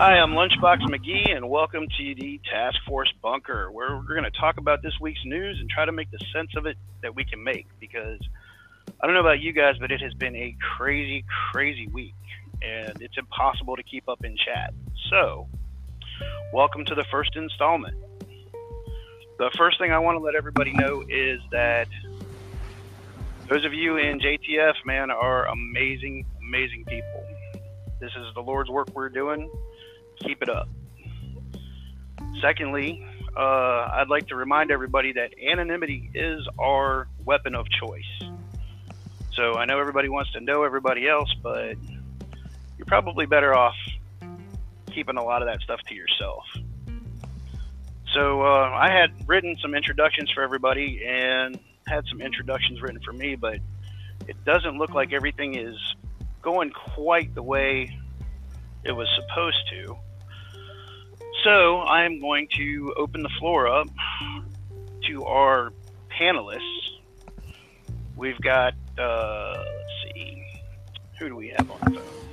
Hi, I'm Lunchbox McGee, and welcome to the Task Force Bunker, where we're going to talk about this week's news and try to make the sense of it that we can make. Because I don't know about you guys, but it has been a crazy, crazy week, and it's impossible to keep up in chat. So, welcome to the first installment. The first thing I want to let everybody know is that those of you in JTF, man, are amazing, amazing people. This is the Lord's work we're doing keep it up. Secondly, uh, I'd like to remind everybody that anonymity is our weapon of choice. So I know everybody wants to know everybody else, but you're probably better off keeping a lot of that stuff to yourself. So uh, I had written some introductions for everybody and had some introductions written for me, but it doesn't look like everything is going quite the way it was supposed to. So I'm going to open the floor up to our panelists. We've got, uh, let's see, who do we have on the phone?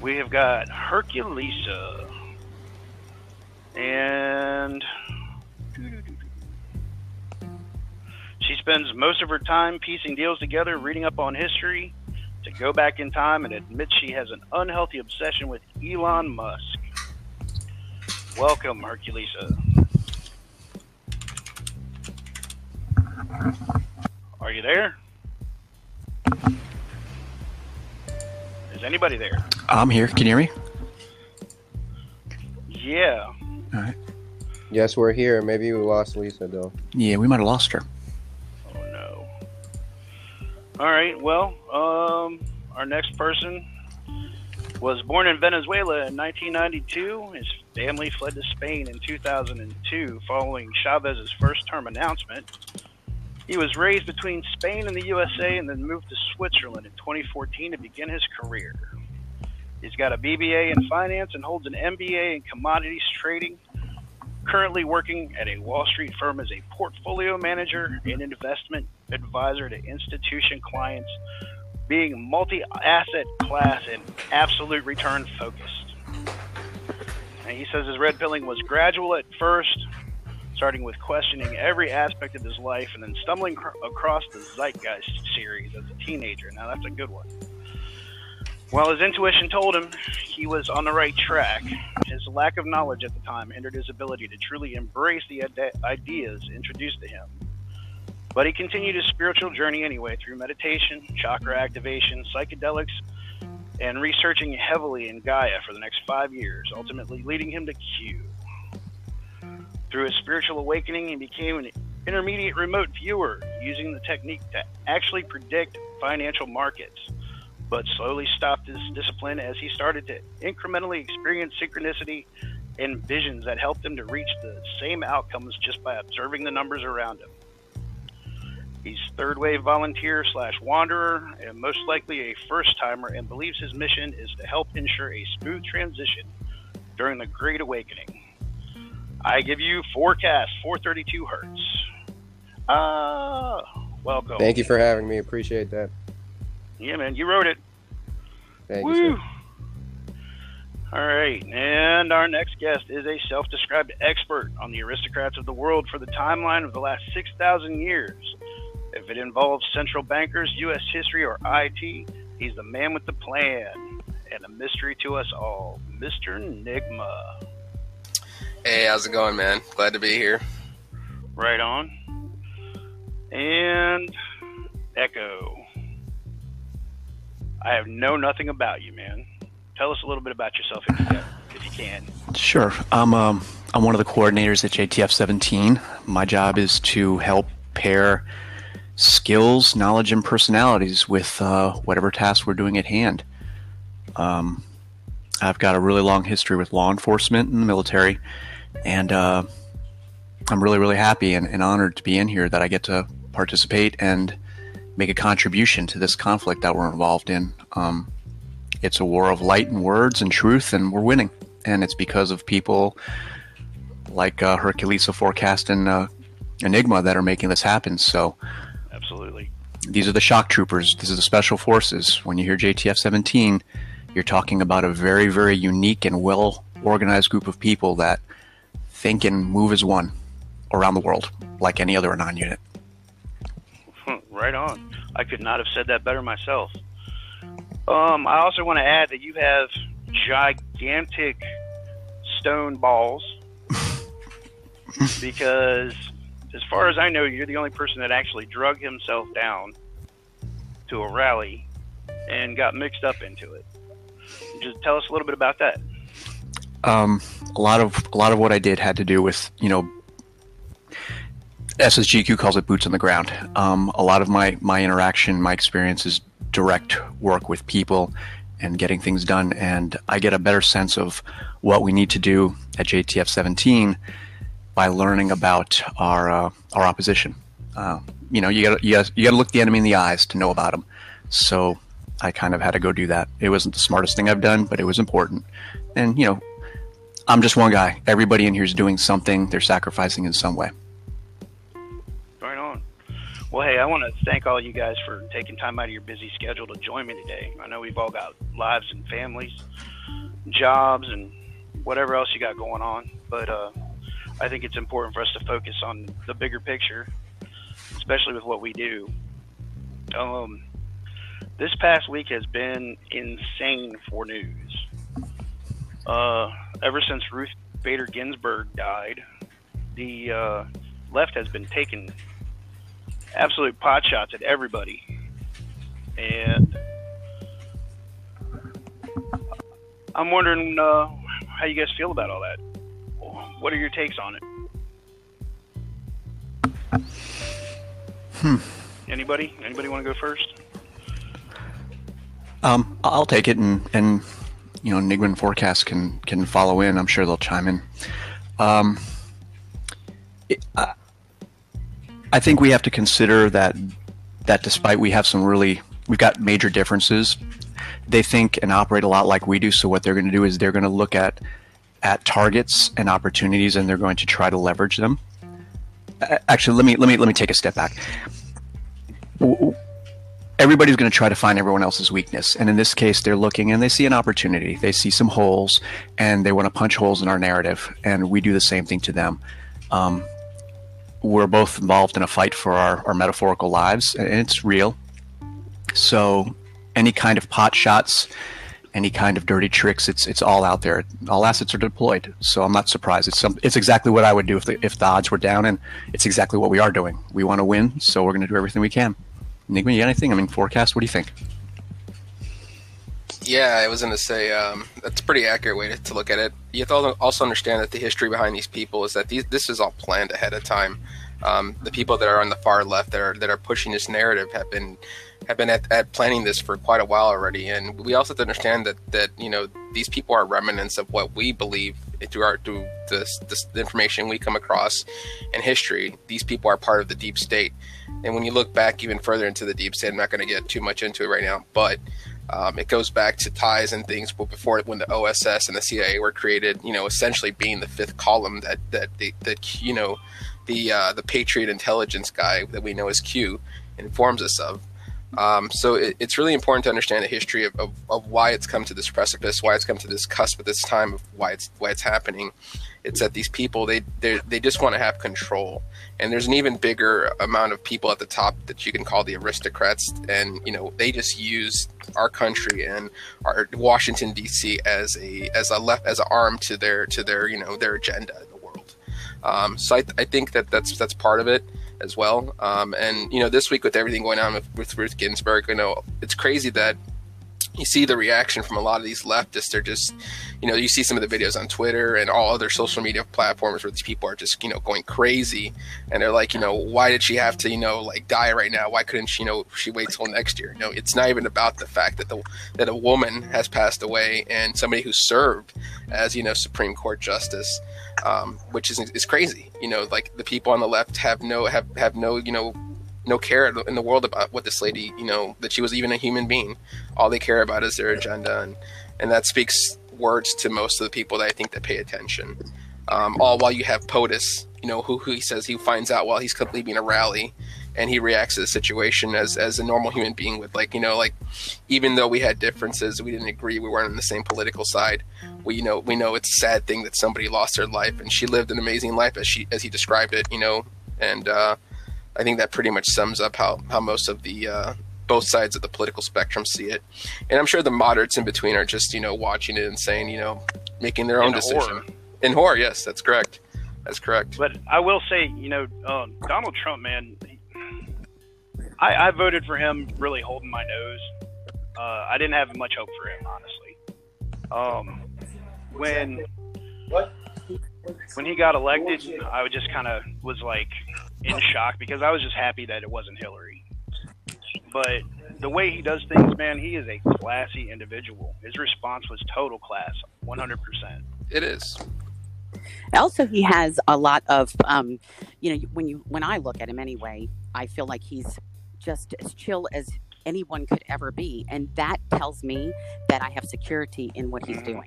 We have got Herculesa and she spends most of her time piecing deals together, reading up on history, to go back in time and admits she has an unhealthy obsession with Elon Musk. Welcome, Herculesa. Are you there? Is anybody there? I'm here. Can you hear me? Yeah. All right. Yes, we're here. Maybe we lost Lisa though. Yeah, we might have lost her. Oh no. All right. Well, um, our next person was born in Venezuela in 1992. His family fled to Spain in 2002 following Chavez's first term announcement. He was raised between Spain and the USA and then moved to Switzerland in 2014 to begin his career. He's got a BBA in finance and holds an MBA in commodities trading. Currently working at a Wall Street firm as a portfolio manager and investment advisor to institution clients being multi asset class and absolute return focused. And he says his red pilling was gradual at first, starting with questioning every aspect of his life and then stumbling cr- across the Zeitgeist series as a teenager. Now, that's a good one. While his intuition told him he was on the right track, his lack of knowledge at the time hindered his ability to truly embrace the ide- ideas introduced to him. But he continued his spiritual journey anyway through meditation, chakra activation, psychedelics, and researching heavily in Gaia for the next five years, ultimately leading him to Q. Through his spiritual awakening, he became an intermediate remote viewer using the technique to actually predict financial markets, but slowly stopped his discipline as he started to incrementally experience synchronicity and visions that helped him to reach the same outcomes just by observing the numbers around him. He's third wave volunteer slash wanderer and most likely a first timer and believes his mission is to help ensure a smooth transition during the Great Awakening. I give you forecast 432 hertz. Ah, welcome. Thank you for having me. Appreciate that. Yeah, man, you wrote it. Thank Woo! you. Sir. All right, and our next guest is a self described expert on the aristocrats of the world for the timeline of the last 6,000 years. If it involves central bankers, U.S. history, or IT, he's the man with the plan and a mystery to us all, Mr. Nigma. Hey, how's it going, man? Glad to be here. Right on. And Echo. I have know nothing about you, man. Tell us a little bit about yourself if you can. If you can. Sure. I'm um, I'm one of the coordinators at JTF 17. My job is to help pair skills, knowledge, and personalities with uh, whatever task we're doing at hand. Um, I've got a really long history with law enforcement and the military, and uh, I'm really, really happy and, and honored to be in here that I get to participate and make a contribution to this conflict that we're involved in. Um, it's a war of light and words and truth, and we're winning. And it's because of people like uh, of Forecast and uh, Enigma that are making this happen. So. These are the shock troopers. This is the special forces. When you hear JTF 17, you're talking about a very, very unique and well organized group of people that think and move as one around the world, like any other non unit. right on. I could not have said that better myself. Um, I also want to add that you have gigantic stone balls because, as far as I know, you're the only person that actually drug himself down to a rally and got mixed up into it. Just tell us a little bit about that. Um, a lot of a lot of what I did had to do with you know SSGQ calls it boots on the ground. Um, a lot of my my interaction, my experience is direct work with people and getting things done, and I get a better sense of what we need to do at JTF 17 by learning about our uh, our opposition. Uh, you know, you got you got to look the enemy in the eyes to know about them. So I kind of had to go do that. It wasn't the smartest thing I've done, but it was important. And you know, I'm just one guy. Everybody in here is doing something. They're sacrificing in some way. Right on. Well, hey, I want to thank all you guys for taking time out of your busy schedule to join me today. I know we've all got lives and families, jobs, and whatever else you got going on, but uh, I think it's important for us to focus on the bigger picture, especially with what we do. Um, this past week has been insane for news. Uh, ever since Ruth Bader Ginsburg died, the uh, left has been taking absolute pot shots at everybody. And I'm wondering uh, how you guys feel about all that. What are your takes on it? Hmm. Anybody? Anybody want to go first? Um, I'll take it, and and you know, Nigman Forecast can can follow in. I'm sure they'll chime in. Um, it, uh, I think we have to consider that that despite we have some really we've got major differences, they think and operate a lot like we do. So what they're going to do is they're going to look at at targets and opportunities, and they're going to try to leverage them. Actually, let me let me let me take a step back. Everybody's going to try to find everyone else's weakness, and in this case, they're looking and they see an opportunity. They see some holes, and they want to punch holes in our narrative, and we do the same thing to them. Um, we're both involved in a fight for our, our metaphorical lives, and it's real. So, any kind of pot shots any kind of dirty tricks. It's it's all out there. All assets are deployed. So I'm not surprised. It's some, it's exactly what I would do if the if the odds were down, and it's exactly what we are doing. We want to win, so we're going to do everything we can. Enigma, you got anything? I mean, forecast. What do you think? Yeah, I was going to say um, that's a pretty accurate way to, to, look at it. You have to also understand that the history behind these people is that these, this is all planned ahead of time. Um, the people that are on the far left that are that are pushing this narrative have been have been at, at, planning this for quite a while already, and we also have to understand that that you know these people are remnants of what we believe through our through this, this the information we come across in history. These people are part of the deep state, and when you look back even further into the deep state, I'm not going to get too much into it right now, but um, it goes back to ties and things before when the OSS and the CIA were created. You know, essentially being the fifth column that that the, that you know the uh, the Patriot intelligence guy that we know as Q informs us of. Um, so it, it's really important to understand the history of, of, of, why it's come to this precipice, why it's come to this cusp at this time of why it's why it's happening. It's that these people they they just want to have control, and there's an even bigger amount of people at the top that you can call the aristocrats, and you know they just use our country and our Washington D.C. as a as a left as an arm to their to their you know their agenda in the world. Um, so I, I think that that's that's part of it as well. Um, and you know, this week with everything going on with, with Ruth Ginsburg, you know, it's crazy that you see the reaction from a lot of these leftists. They're just, you know, you see some of the videos on Twitter and all other social media platforms where these people are just, you know, going crazy. And they're like, you know, why did she have to, you know, like die right now? Why couldn't she, you know, she wait till next year? You know, it's not even about the fact that the that a woman has passed away and somebody who served as, you know, Supreme Court justice um, which is is crazy. You know, like the people on the left have no have have no you know no care in the world about what this lady you know that she was even a human being. All they care about is their agenda, and and that speaks words to most of the people that I think that pay attention. Um, all while you have POTUS, you know, who, who he says he finds out while he's leaving a rally, and he reacts to the situation as as a normal human being would. Like you know, like even though we had differences, we didn't agree, we weren't on the same political side. We you know we know it's a sad thing that somebody lost their life, and she lived an amazing life as she as he described it. You know, and uh, I think that pretty much sums up how how most of the uh, both sides of the political spectrum see it. And I'm sure the moderates in between are just, you know, watching it and saying, you know, making their own In decision. horror. In horror, yes, that's correct. That's correct. But I will say, you know, um, Donald Trump, man, I, I voted for him really holding my nose. Uh, I didn't have much hope for him, honestly. Um, when when he got elected, I just kind of was like in shock because I was just happy that it wasn't Hillary. But the way he does things, man, he is a classy individual. His response was total class, 100%. It is. Also, he has a lot of, um, you know, when you when I look at him anyway, I feel like he's just as chill as anyone could ever be, and that tells me that I have security in what he's doing.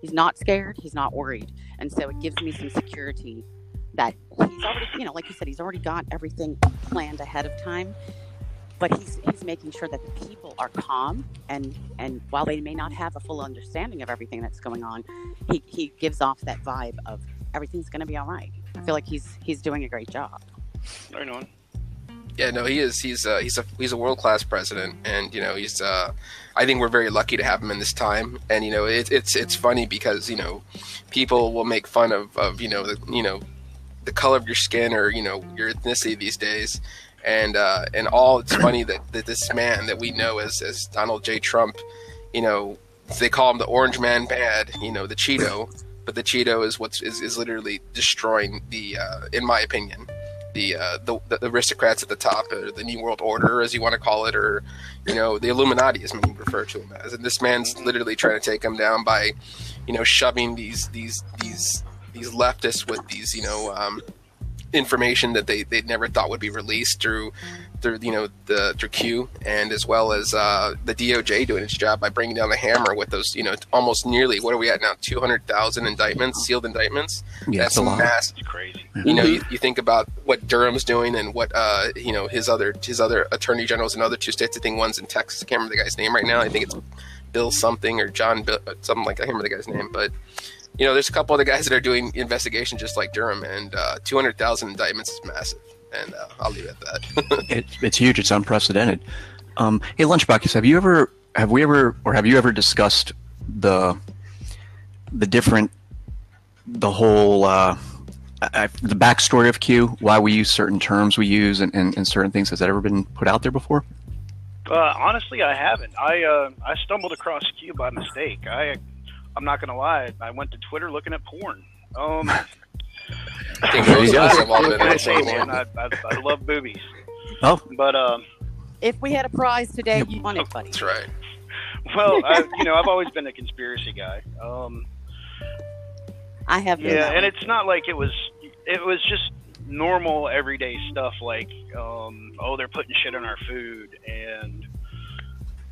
He's not scared. He's not worried, and so it gives me some security that he's already, you know, like you said, he's already got everything planned ahead of time. But he's he's making sure that the people are calm, and and while they may not have a full understanding of everything that's going on, he, he gives off that vibe of everything's going to be all right. I feel like he's he's doing a great job. Right on. Yeah, no, he is. He's uh, he's a he's a world class president, and you know he's. Uh, I think we're very lucky to have him in this time, and you know it, it's it's funny because you know people will make fun of, of you know the you know the color of your skin or you know your ethnicity these days, and uh, and all it's funny that, that this man that we know as as Donald J. Trump, you know they call him the Orange Man Bad, you know the Cheeto, but the Cheeto is what's is, is literally destroying the, uh, in my opinion, the, uh, the the aristocrats at the top, or the New World Order, as you want to call it, or you know the Illuminati, as many refer to him as. And this man's literally trying to take him down by, you know, shoving these these these these leftists with these you know um, information that they they never thought would be released through through you know the through Q and as well as uh, the DOJ doing its job by bringing down the hammer with those you know almost nearly what are we at now two hundred thousand indictments sealed indictments Yeah, that's it's a lot. mass It's crazy. you know, you, you think about what Durham's doing and what uh, you know his other his other attorney generals in other two states. I think one's in Texas. I can't remember the guy's name right now. I think it's Bill something or John Bill, something like I can't remember the guy's name. But you know, there's a couple other guys that are doing investigations just like Durham, and uh, two hundred thousand indictments is massive. And uh, I'll leave it at that. It, it's huge. It's unprecedented. Um, hey, Lunchbox, have you ever, have we ever, or have you ever discussed the, the different, the whole, uh, I, the backstory of Q, why we use certain terms we use and, and, and certain things? Has that ever been put out there before? Uh, honestly, I haven't. I uh, I stumbled across Q by mistake. I I'm not gonna lie. I went to Twitter looking at porn. Um, I think There most of us have all what been can I there. say, man? I, I, I love boobies, Oh, but um, If we had a prize today, you won it, buddy. That's right. well, I, you know, I've always been a conspiracy guy. Um, I have yeah, doubt. and it's not like it was. It was just normal everyday stuff like, um, oh, they're putting shit in our food, and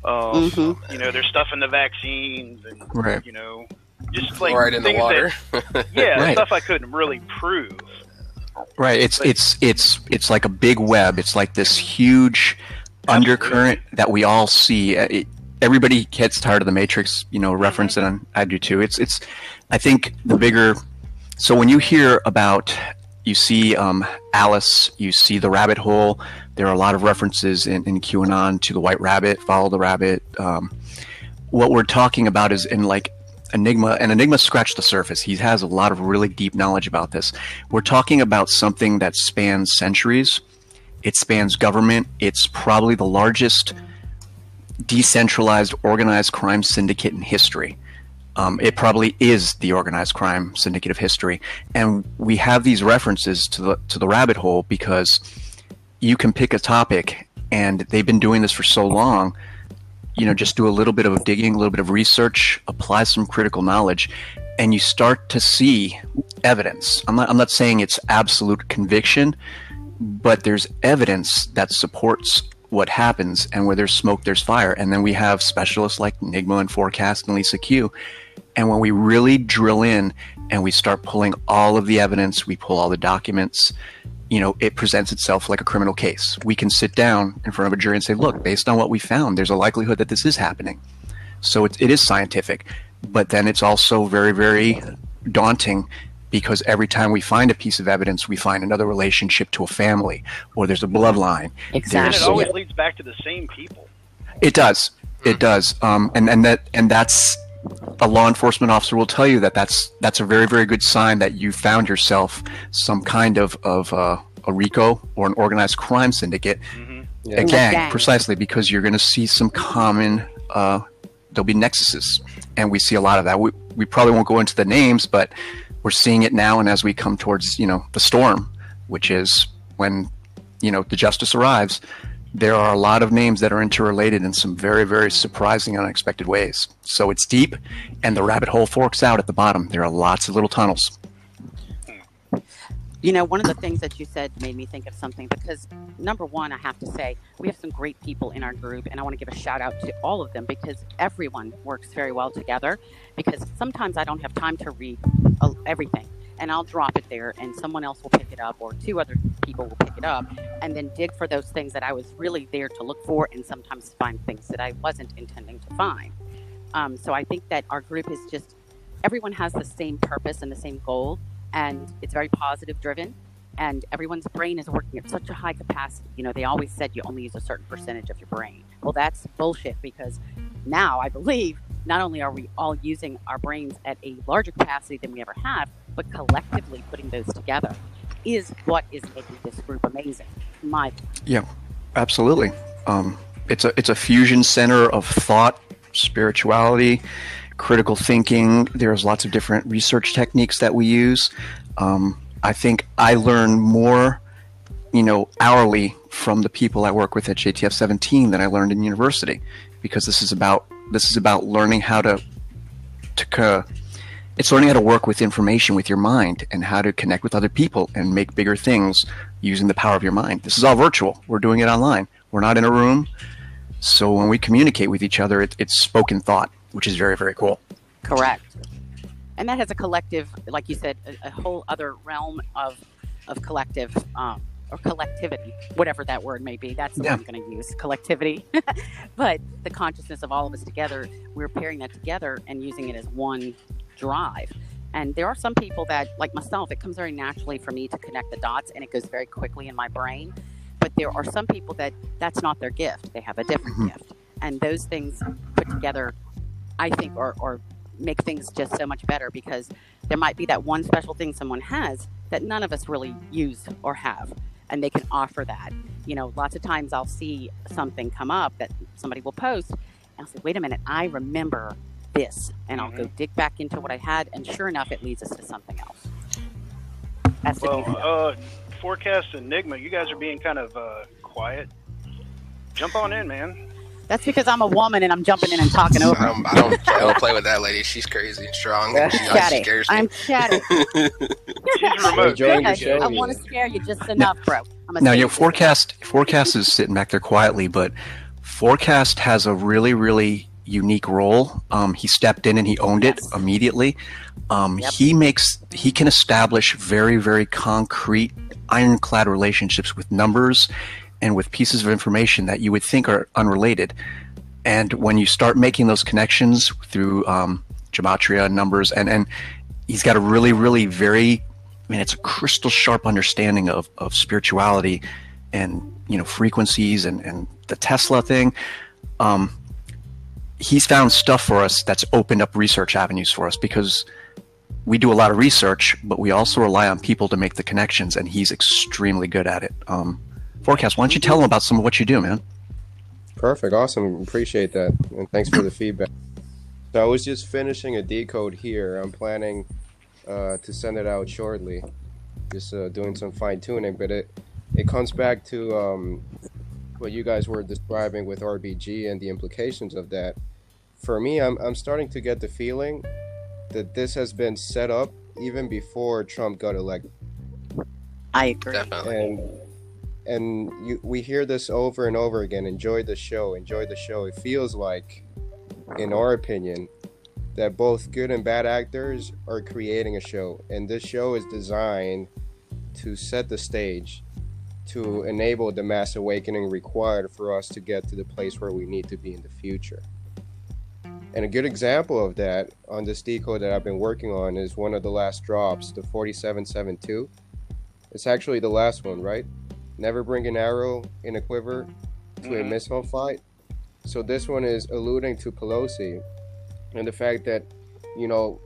um, Mhm. you know, there's stuff in the vaccines, and right. you know, just like Fluoride in the things that- yeah, Right. stuff I couldn't really prove. Right. It's it's it's it's like a big web. It's like this huge undercurrent that we all see. Uh, It, everybody gets tired of the Matrix, you know, reference, and I do too. It's it's. I think the bigger. So when you hear about, you see um, Alice, you see the rabbit hole. There are a lot of references in, in QAnon to the White Rabbit, follow the rabbit. Um, what we're talking about is in like Enigma, and Enigma scratched the surface. He has a lot of really deep knowledge about this. We're talking about something that spans centuries. It spans government. It's probably the largest decentralized organized crime syndicate in history. Um, it probably is the organized crime syndicate of history, and we have these references to the to the rabbit hole because you can pick a topic, and they've been doing this for so long. You know, just do a little bit of digging, a little bit of research, apply some critical knowledge, and you start to see evidence. I'm not I'm not saying it's absolute conviction, but there's evidence that supports what happens and where there's smoke there's fire and then we have specialists like Enigma and Forecast and Lisa Q and when we really drill in and we start pulling all of the evidence we pull all the documents you know, it presents itself like a criminal case. We can sit down in front of a jury and say, look, based on what we found, there's a likelihood that this is happening. So it, it is scientific, but then it's also very, very daunting because every time we find a piece of evidence, we find another relationship to a family or there's a bloodline. And it always leads back to the same people. It does. It does. Um, and, and that and that's a law enforcement officer will tell you that that's that's a very very good sign that you found yourself some kind of of uh, a RICO or an organized crime syndicate, hmm Yeah. a gang, gang. precisely because you're going to see some common. Uh, there'll be nexuses, and we see a lot of that. We we probably won't go into the names, but we're seeing it now, and as we come towards you know the storm, which is when you know the justice arrives. There are a lot of names that are interrelated in some very, very surprising, unexpected ways. So it's deep, and the rabbit hole forks out at the bottom. There are lots of little tunnels. You know, one of the things that you said made me think of something because number one, I have to say, we have some great people in our group, and I want to give a shout out to all of them because everyone works very well together. Because sometimes I don't have time to read uh, everything, and I'll drop it there, and someone else will pick it up, or two other people will pick it up, and then dig for those things that I was really there to look for, and sometimes find things that I wasn't intending to find. Um, so I think that our group is just everyone has the same purpose and the same goal, and it's very positive driven. And everyone's brain is working at such a high capacity. You know, they always said you only use a certain percentage of your brain. Well, that's bullshit because now I believe not only are we all using our brains at a larger capacity than we ever have, but collectively putting those together is what is making this group amazing. My yeah, Absolutely. Um, it's a it's a fusion center of thought, spirituality, critical thinking. There's lots of different research techniques that we use. Um, I think I learn more, you know, hourly from the people I work with at JTF 17 than I learned in university, because this is about this is about learning how to to it's learning how to work with information with your mind and how to connect with other people and make bigger things using the power of your mind. This is all virtual. We're doing it online. We're not in a room. So when we communicate with each other, it, it's spoken thought, which is very, very cool. Correct. And that has a collective, like you said, a, a whole other realm of of collective um, or collectivity, whatever that word may be. That's the Yeah. word I'm going to use, collectivity. but the consciousness of all of us together, we're pairing that together and using it as one drive. And there are some people that, like myself, it comes very naturally for me to connect the dots, and it goes very quickly in my brain. But there are some people that that's not their gift; they have a different Mhm. gift, and those things put together, I think, or or make things just so much better because there might be that one special thing someone has that none of us really use or have and they can offer that you know lots of times i'll see something come up that somebody will post and i'll say wait a minute i remember this and i'll go dig back into what i had and sure enough it leads us to something else that's Well, uh, forecast Enigma, you guys are being kind of uh, quiet. Jump on in, man. that's because i'm a woman and i'm jumping in and talking over don't, I don't, I don't play with that lady. She's crazy and strong. She, she chatty scares me. i'm chatty She's remote. enjoying the I- want to scare you just enough bro I'm a Now, your forecast forecast is sitting back there quietly, but forecast has a really, really unique role. Um, he stepped in and he owned it immediately. Um, Yep. He makes he can establish very, very concrete, ironclad relationships with numbers and with pieces of information that you would think are unrelated. And when you start making those connections through um, gematria, numbers, and and he's got a really, really very I mean, it's a crystal sharp understanding of, of spirituality and you know frequencies and, and the Tesla thing. Um, he's found stuff for us that's opened up research avenues for us because we do a lot of research, but we also rely on people to make the connections, and he's extremely good at it. Um, Forecast, why don't you tell them about some of what you do, man? Perfect. Awesome. Appreciate that. And thanks for the feedback. So I was just finishing a decode here. I'm planning uh, to send it out shortly. Just uh, doing some fine tuning, but it it comes back to um, what you guys were describing with RBG and the implications of that. For me, I'm I'm starting to get the feeling that this has been set up even before Trump got elected. I agree. Definitely. and and you, we hear this over and over again. Enjoy the show. Enjoy the show. It feels like in our opinion that both good and bad actors are creating a show. And this show is designed to set the stage to enable the mass awakening required for us to get to the place where we need to be in the future. And a good example of that on this decode that I've been working on is one of the last drops, the 4772. It's actually the last one, right? Never bring an arrow in a quiver to a Mhm. missile fight. So this one is alluding to Pelosi and the fact that, you know,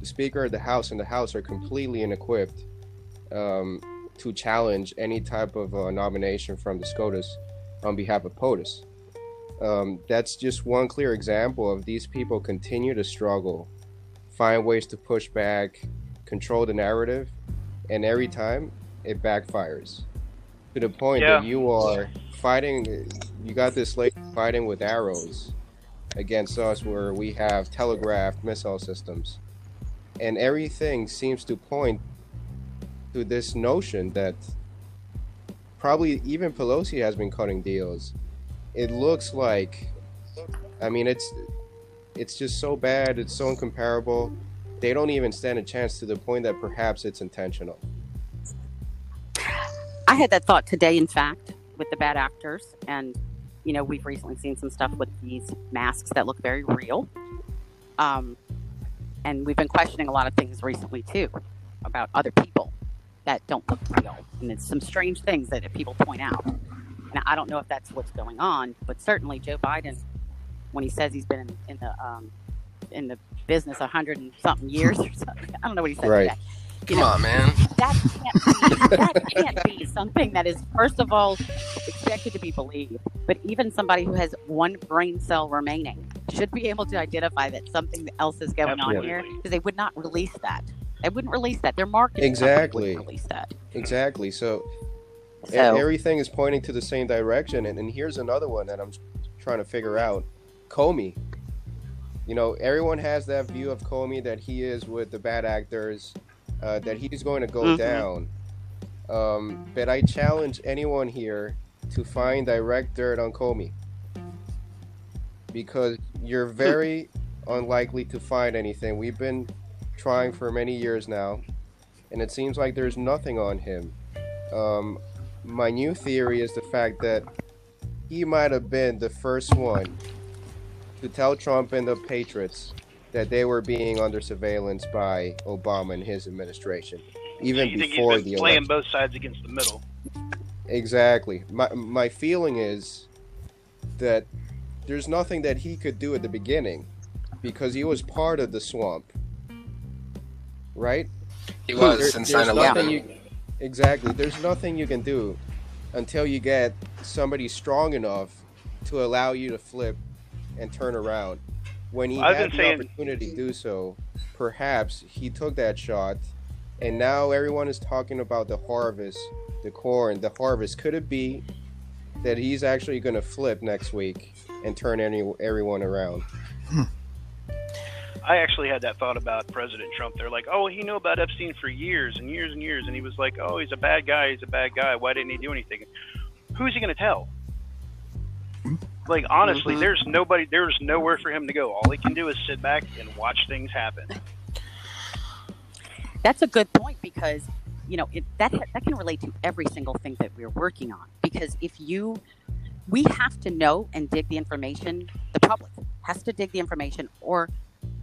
the Speaker of the House and the House are completely inequipped um, to challenge any type of uh, nomination from the SCOTUS on behalf of POTUS. Um, that's just one clear example of these people continue to struggle, find ways to push back, control the narrative, and every time it backfires to the point Yeah. that you are fighting. You got this lady fighting with arrows against us, where we have telegraphed missile systems, and everything seems to point to this notion that probably even Pelosi has been cutting deals. It looks like, I mean, it's it's just so bad. It's so incomparable. They don't even stand a chance to the point that perhaps it's intentional. I had that thought today, in fact, with the bad actors. And, you know, we've recently seen some stuff with these masks that look very real. Um, and we've been questioning a lot of things recently, too, about other people that don't look real. And it's some strange things that people point out. And I don't know if that's what's going on, but certainly Joe Biden, when he says he's been in, in the um, in the business a hundred and something years or something, I don't know what he said Right. today. Come on, man. That can't, be, that can't be something that is, first of all, expected to be believed. But even somebody who has one brain cell remaining should be able to identify that something else is going on here Absolutely. because they would not release that. They wouldn't release that. Their marketing company Exactly. wouldn't release that. Exactly. So, So everything is pointing to the same direction. And, and here's another one that I'm trying to figure out Comey. You know, everyone has that view of Comey that he is with the bad actors, uh, that he's going to go Mhm. down. Um, but I challenge anyone here to find direct dirt on Comey because you're very unlikely to find anything. We've been trying for many years now, and it seems like there's nothing on him. Um, my new theory is the fact that he might have been the first one to tell Trump and the Patriots that they were being under surveillance by Obama and his administration, even so before he's been the playing election. both sides against the middle. Exactly. My my feeling is that there's nothing that he could do at the beginning because he was part of the swamp. Right? He was There- since there's 9 11. You- exactly. There's nothing you can do until you get somebody strong enough to allow you to flip and turn around. When he I've had the saying- opportunity to do so, perhaps he took that shot, and now everyone is talking about the harvest, the corn, the harvest. Could it be that he's actually going to flip next week and turn any everyone around? Hmm. I actually had that thought about President Trump. They're like, oh, he knew about Epstein for years and years and years, and he was like, oh, he's a bad guy. He's a bad guy. Why didn't he do anything? Who's he going to tell? Like honestly, Mhm. there's nobody. There's nowhere for him to go. All he can do is sit back and watch things happen. that's a good point because you know it, that that can relate to every single thing that we're working on. Because if you, we have to know and dig the information. The public has to dig the information or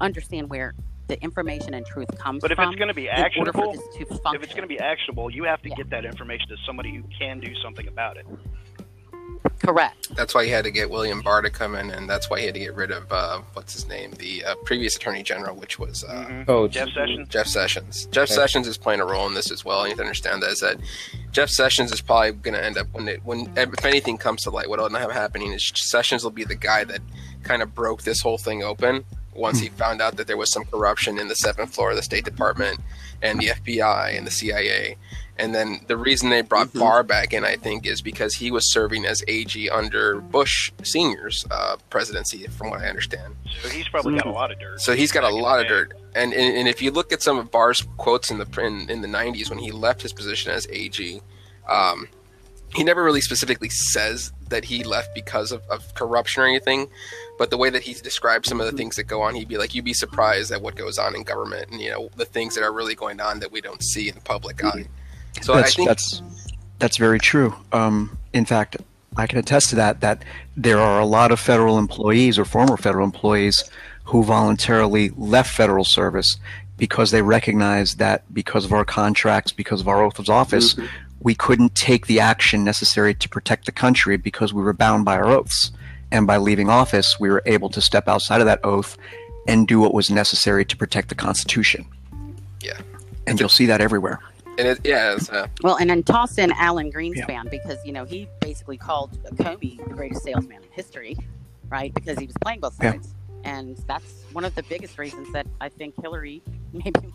understand where the information and truth comes But if from. it's going to be in order for actionable, to if it's going to be actionable, you have to Yeah. get that information to somebody who can do something about it. correct. That's why he had to get William Barr to come in, and that's why he had to get rid of uh, what's his name, the uh, previous Attorney General, which was uh, Mhm. Coach. Jeff Sessions. Jeff Sessions. Jeff Okay. Sessions is playing a role in this as well. You have to understand that is that Jeff Sessions is probably going to end up when it when if anything comes to light, what will end up happening is Sessions will be the guy that kind of broke this whole thing open once he found out that there was some corruption in the seventh floor of the State Department and the FBI and the CIA. And then the reason they brought Mhm. Barr back in, I think, is because he was serving as AG under Bush Senior's uh, presidency, from what I understand. So he's probably got a lot of dirt. So he's got a lot of dirt, and, and and if you look at some of Barr's quotes in the in, in the '90s when he left his position as AG, um, he never really specifically says that he left because of, of corruption or anything, but the way that he describes some of the things that go on, he'd be like, "You'd be surprised at what goes on in government, and you know the things that are really going on that we don't see in the public eye." So that's I think that's that's very true. Um, in fact, I can attest to that. That there are a lot of federal employees or former federal employees who voluntarily left federal service because they recognized that because of our contracts, because of our oath of office, Mm-hmm. we couldn't take the action necessary to protect the country because we were bound by our oaths. And by leaving office, we were able to step outside of that oath and do what was necessary to protect the Constitution. Yeah. And you'll see that everywhere. and it, yeah, it's, uh, Well, and then toss in Alan Greenspan because you know he basically called Comey the greatest salesman in history, right? Because he was playing both Yeah. sides, and that's one of the biggest reasons that I think Hillary maybe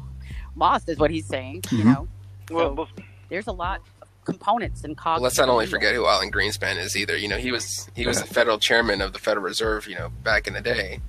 lost is what he's saying. You Mhm. know, Well, So- well, there's a lot of components and cogs. Well, let's not only forget who Alan Greenspan is either. You know, he was he was the federal chairman of the Federal Reserve. You know, back in the day,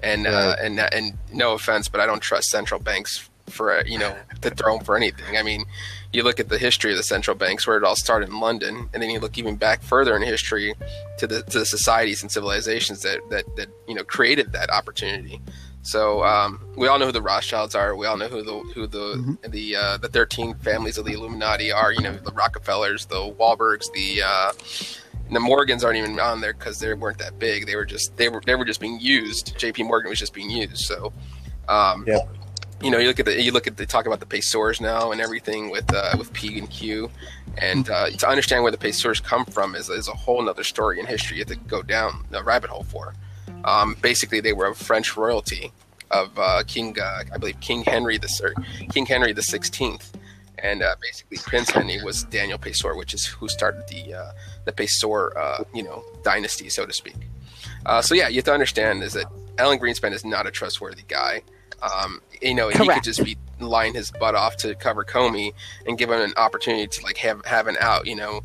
and uh, and and no offense, but I don't trust central banks for uh, you know to throw them for anything. I mean, you look at the history of the central banks, where it all started in London, and then you look even back further in history to the to the societies and civilizations that that that you know created that opportunity. So um, we all know who the Rothschilds are. We all know who the who the Mhm. the uh, the thirteen families of the Illuminati are. You know, the Rockefellers, the Warburgs, the uh, the Morgans aren't even on there because they weren't that big. They were just they were they were just being used. J.P. Morgan was just being used. So, um, Yep. you know, you look at the you look at the talk about the pesos now and everything with uh, with P and Q, and uh, to understand where the pesos come from is, is a whole other story in history. You have to go down the rabbit hole for. Um, basically, they were of French royalty of uh, King, uh, I believe King Henry the or King Henry the Sixteenth, and uh, basically Prince Henry was Daniel Pesor, which is who started the uh, the Pesor, uh, you know, dynasty, so to speak. Uh, so yeah, you have to understand is that Alan Greenspan is not a trustworthy guy. Um, you know, he could just be lying his butt off to cover Comey and give him an opportunity to like have have an out. You know,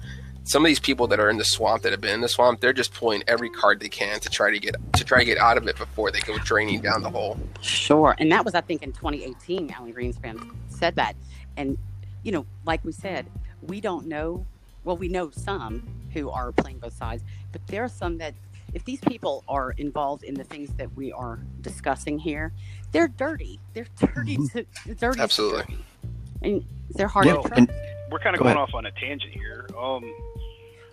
some of these people that are in the swamp that have been in the swamp, they're just pulling every card they can to try to get to try to get out of it before they go draining down the hole. Sure. And that was, I think, in 2018, Alan Greenspan said that. And, you know, like we said, we don't know, well, we know some who are playing both sides, but there are some that, if these people are involved in the things that we are discussing here, they're dirty. They're dirty. To, they're dirty. to Absolutely. dirty. And they're hard Yeah, to trust. and we're kind of Go going ahead. off on a tangent here. Um,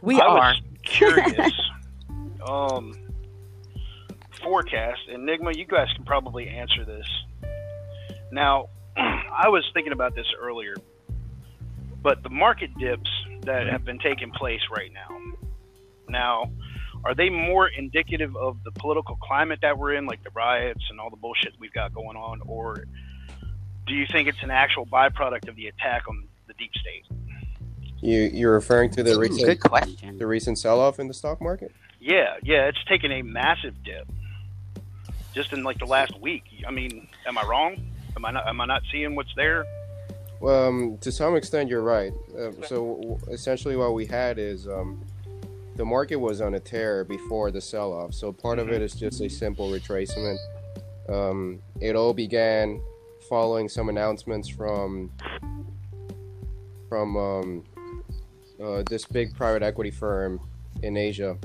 we I are. was curious. um, forecast Enigma. You guys can probably answer this. Now, I was thinking about this earlier, but the market dips that have been taking place right now. Now, are they more indicative of the political climate that we're in, like the riots and all the bullshit we've got going on, or do you think it's an actual byproduct of the attack on the deep state? You you're referring to the Ooh, recent good question. the recent sell off in the stock market? Yeah, yeah, it's taken a massive dip just in like the last week. I mean, am I wrong? Am I not? Am I not seeing what's there? Well, um, to some extent, you're right. Uh, so w- essentially, what we had is um, the market was on a tear before the sell-off. So part of it is just a simple retracement. Um, it all began following some announcements from from um, uh, this big private equity firm in Asia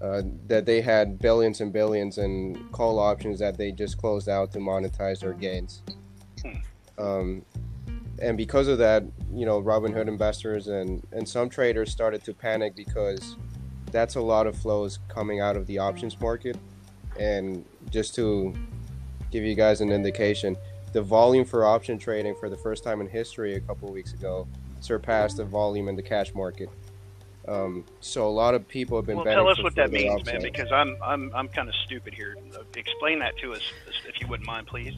uh, that they had billions and billions in call options that they just closed out to monetize their gains. Um, and because of that, you know, Robinhood investors and, and some traders started to panic because that's a lot of flows coming out of the options market. And just to give you guys an indication, the volume for option trading for the first time in history a couple of weeks ago surpassed the volume in the cash market. Um, so a lot of people have been Well, betting tell us what that means, man, because I'm I'm I'm kind of stupid here. Explain that to us, if you wouldn't mind, please.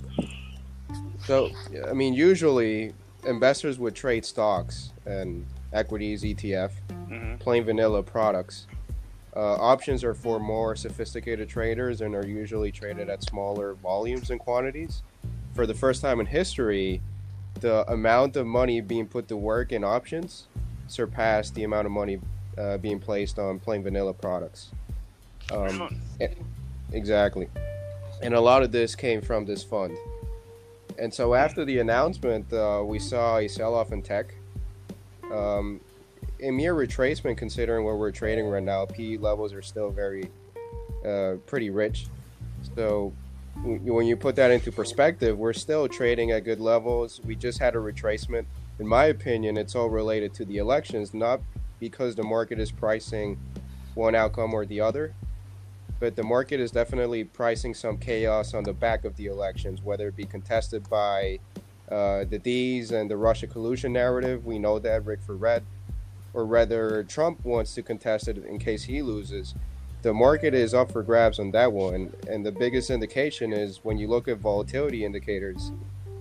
So, I mean, usually investors would trade stocks and equities, ETF, hmm plain vanilla products. Uh, options are for more sophisticated traders and are usually traded at smaller volumes and quantities. For the first time in history, the amount of money being put to work in options surpassed the amount of money uh, being placed on plain vanilla products. Um, Exactly. And a lot of this came from this fund. And so after the announcement, uh, we saw a sell off in tech. Um, a mere retracement, considering where we're trading right now, PE levels are still very, uh, pretty rich. So when you put that into perspective, we're still trading at good levels. We just had a retracement in my opinion, it's all related to the elections, not because the market is pricing one outcome or the other, but the market is definitely pricing some chaos on the back of the elections, whether it be contested by uh, the D's and the Russia collusion narrative. We know that Rick for Red, or whether Trump wants to contest it in case he loses. The market is up for grabs on that one, and the biggest indication is when you look at volatility indicators.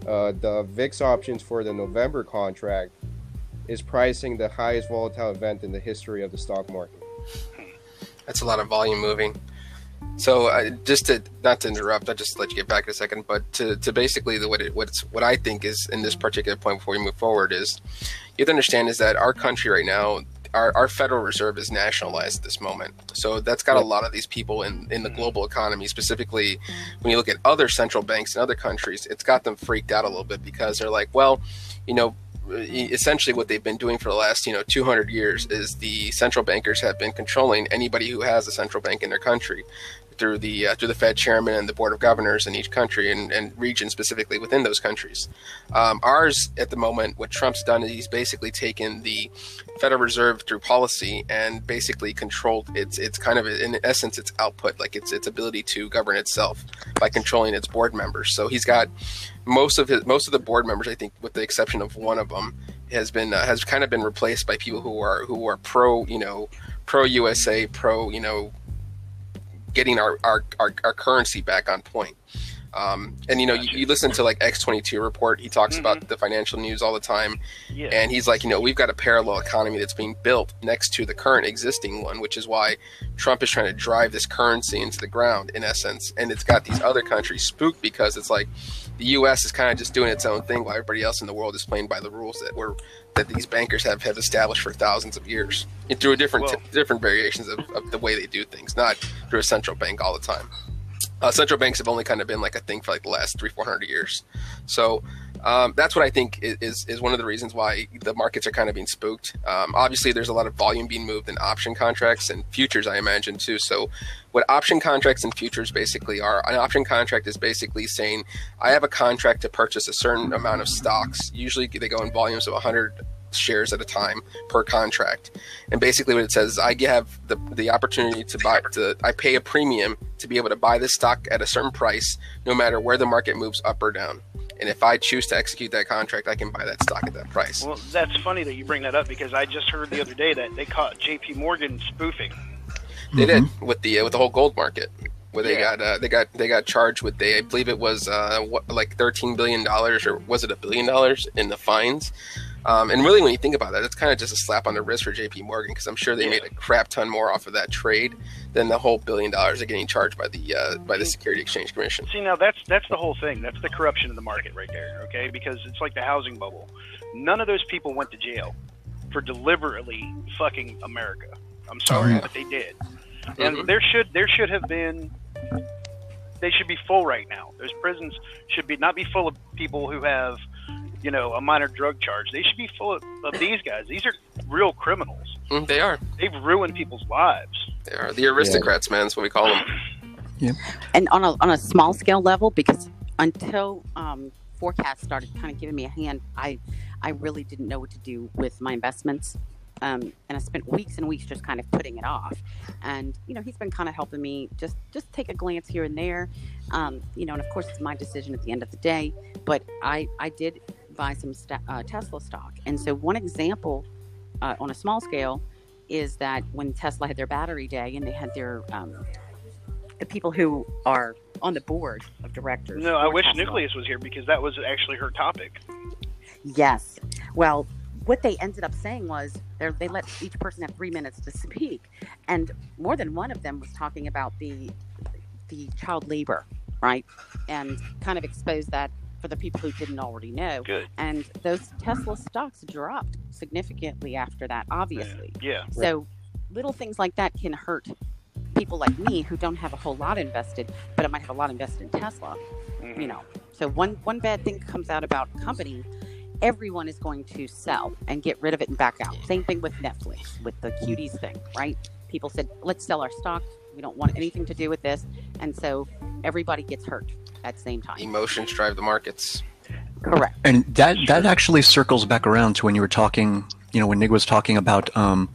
Uh, the VIX options for the November contract is pricing the highest volatile event in the history of the stock market. That's a lot of volume moving. So uh, just to not to interrupt, I'll just let you get back in a second. But to, to basically the what it, what's what I think is in this particular point before we move forward is you have to understand is that our country right now. Our, our Federal Reserve is nationalized at this moment. So that's got a lot of these people in, in the mm-hmm. global economy, specifically when you look at other central banks in other countries, it's got them freaked out a little bit because they're like, well, you know, essentially what they've been doing for the last you know 200 years is the central bankers have been controlling anybody who has a central bank in their country through the uh, through the Fed chairman and the board of governors in each country and, and region specifically within those countries. Um, ours at the moment, what Trump's done is he's basically taken the Federal Reserve through policy and basically controlled its its kind of in essence its output, like its its ability to govern itself by controlling its board members. So he's got most of his most of the board members, I think, with the exception of one of them, has been uh, has kind of been replaced by people who are who are pro you know pro USA, pro you know getting our, our, our, our currency back on point. Um, and you know, you, you, listen to like X22 report. He talks mm-hmm. about the financial news all the time, yeah. and he's like, you know, we've got a parallel economy that's being built next to the current existing one, which is why Trump is trying to drive this currency into the ground in essence. And it's got these other countries spooked because it's like the U.S. is kind of just doing its own thing while everybody else in the world is playing by the rules that were that these bankers have, have established for thousands of years and through different well, t- different variations of, of the way they do things, not through a central bank all the time. Uh, central banks have only kind of been like a thing for like the last three, four hundred years. So um, that's what I think is is one of the reasons why the markets are kind of being spooked. Um, obviously, there's a lot of volume being moved in option contracts and futures, I imagine too. So, what option contracts and futures basically are, an option contract is basically saying I have a contract to purchase a certain amount of stocks. Usually, they go in volumes of 100 shares at a time per contract. And basically, what it says is I have the, the opportunity to buy, to, I pay a premium to be able to buy this stock at a certain price, no matter where the market moves up or down. And if I choose to execute that contract, I can buy that stock at that price. Well, that's funny that you bring that up because I just heard the other day that they caught J.P. Morgan spoofing. They mm-hmm. did with the uh, with the whole gold market where they yeah. got uh, they got they got charged with they I believe it was uh, what, like thirteen billion dollars or was it a billion dollars in the fines um, and really, when you think about that, it's kind of just a slap on the wrist for J.P. Morgan because I'm sure they yeah. made a crap ton more off of that trade than the whole billion dollars they're getting charged by the uh, by the Security Exchange Commission. See, now that's that's the whole thing. That's the corruption of the market right there. Okay, because it's like the housing bubble. None of those people went to jail for deliberately fucking America. I'm sorry, oh, yeah. but they did. Mm-hmm. And there should there should have been they should be full right now. Those prisons should be not be full of people who have you know, a minor drug charge. They should be full of, of these guys. These are real criminals. Mm, they are. They've ruined people's lives. They are the aristocrats, yeah. man. That's what we call them. Yeah. And on a on a small scale level, because until um, forecast started kind of giving me a hand, I I really didn't know what to do with my investments. Um, and I spent weeks and weeks just kind of putting it off. And you know, he's been kind of helping me just just take a glance here and there. Um, you know, and of course, it's my decision at the end of the day. But I I did buy some st- uh, Tesla stock. And so, one example uh, on a small scale is that when Tesla had their battery day and they had their um, the people who are on the board of directors. No, I wish Tesla. Nucleus was here because that was actually her topic. Yes. Well, what they ended up saying was they let each person have three minutes to speak, and more than one of them was talking about the the child labor, right, and kind of exposed that for the people who didn't already know. Good. And those Tesla stocks dropped significantly after that, obviously. Yeah. So little things like that can hurt people like me who don't have a whole lot invested, but I might have a lot invested in Tesla. Mm-hmm. You know. So one one bad thing comes out about a company, everyone is going to sell and get rid of it and back out. Same thing with Netflix, with the cuties thing, right? People said, let's sell our stock. We don't want anything to do with this. And so everybody gets hurt at the same time. Emotions drive the markets. Correct. And that that actually circles back around to when you were talking, you know, when Nick was talking about um,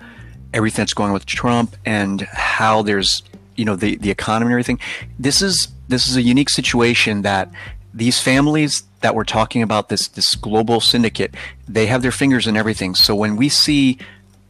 everything that's going on with Trump and how there's, you know, the the economy and everything. This is this is a unique situation that these families that we're talking about this this global syndicate, they have their fingers in everything. So when we see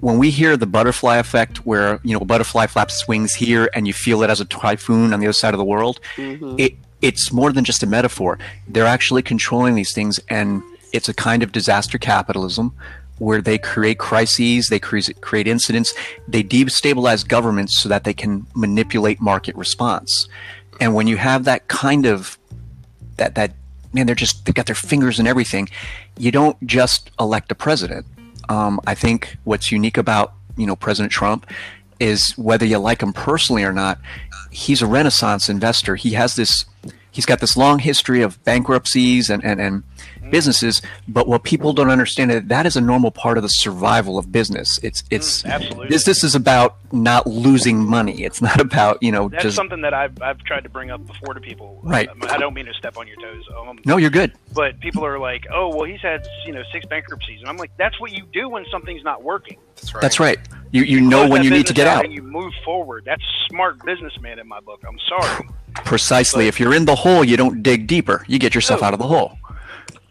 when we hear the butterfly effect where you know a butterfly flaps its wings here and you feel it as a typhoon on the other side of the world Mhm. it it's more than just a metaphor. They're actually controlling these things and it's a kind of disaster capitalism where they create crises they create incidents they destabilize governments so that they can manipulate market response. And when you have that kind of that that man they're just they got their fingers in everything you don't just elect a president. Um, I think what's unique about you know President Trump is whether you like him personally or not, he's a renaissance investor. He has this, he's got this long history of bankruptcies and and, and businesses. But what people don't understand is that is a normal part of the survival of business. It's it's Mm, absolutely. business is about not losing money. It's not about you know That's just something that I've, I've tried to bring up before to people. Right. Um, I don't mean to step on your toes. Um, no, you're good. but people are like, "Oh, well, he's had you know six bankruptcies," and I'm like, "That's what you do when something's not working. That's right. That's right. You you know when you need to get out. and you move forward. That's smart businessman in my book. I'm sorry. Precisely. But- if you're in the hole, you don't dig deeper. You get yourself No. out of the hole.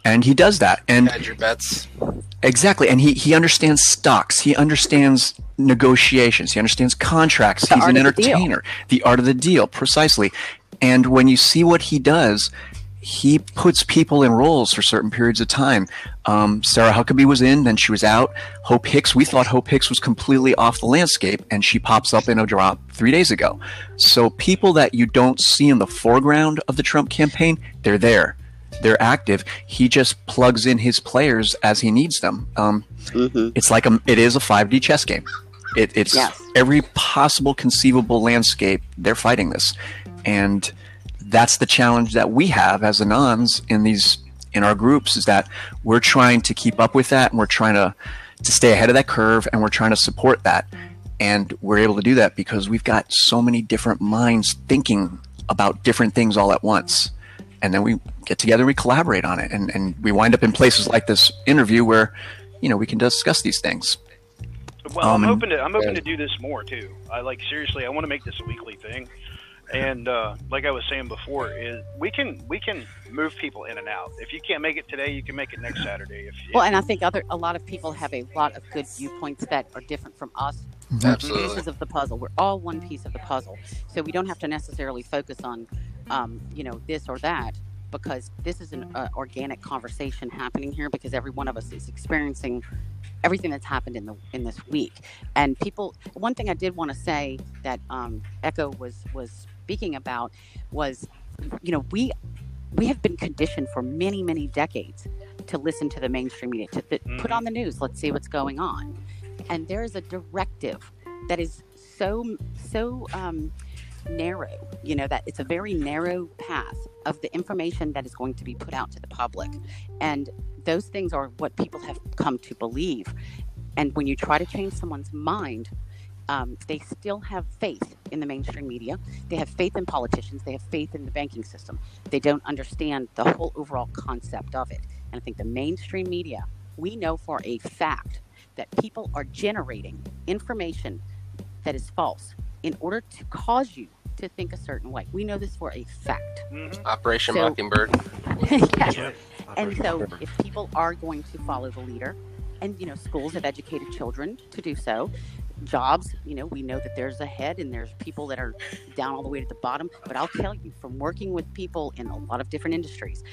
And he does that. And Hedge your bets. Exactly, and he he understands stocks. He understands negotiations. He understands contracts. The He's art an of the deal. entertainer. The art of the deal, precisely. And when you see what he does, he puts people in roles for certain periods of time. Um, Sarah Huckabee was in, then she was out. Hope Hicks, we thought Hope Hicks was completely off the landscape, and she pops up in a drop three days ago. So people that you don't see in the foreground of the Trump campaign, they're there. They're active. He just plugs in his players as he needs them. Um, Mhm. it's like a, it is a 5D chess game. It, it's Yes. every possible conceivable landscape. They're fighting this, and that's the challenge that we have as anons in these in our groups is that we're trying to keep up with that, and we're trying to to stay ahead of that curve, and we're trying to support that, and we're able to do that because we've got so many different minds thinking about different things all at once and then we get together and we collaborate on it and, and we wind up in places like this interview where you know we can discuss these things Well, Um, I'm hoping to I'm hoping to do this more too. I like seriously. I want to make this a weekly thing. And uh, like I was saying before, is we can we can move people in and out. If you can't make it today, you can make it next Saturday. If, Well, and I think other a lot of people have a lot of good viewpoints that are different from us. Absolutely. Pieces of the puzzle. We're all one piece of the puzzle, so we don't have to necessarily focus on, um, you know, this or that because this is an uh, organic conversation happening here because every one of us is experiencing everything that's happened in the in this week. And people, one thing I did want to say that um, Echo was was speaking about was, you know, we we have been conditioned for many many decades to listen to the mainstream media to th- put on the news. Let's see what's going on, and there is a directive that is so so um, narrow. You know that it's a very narrow path of the information that is going to be put out to the public, and those things are what people have come to believe. And when you try to change someone's mind, um, they still have faith in the mainstream media. They have faith in politicians. They have faith in the banking system. They don't understand the whole overall concept of it. And I think the mainstream media, we know for a fact that people are generating information that is false in order to cause you to think a certain way. We know this for a fact. Mhm. Operation So- Mockingbird. yes. And so if people are going to follow the leader, and you know, schools have educated children to do so. Jobs, you know, we know that there's a head and there's people that are down all the way to the bottom. But I'll tell you, from working with people in a lot of different industries,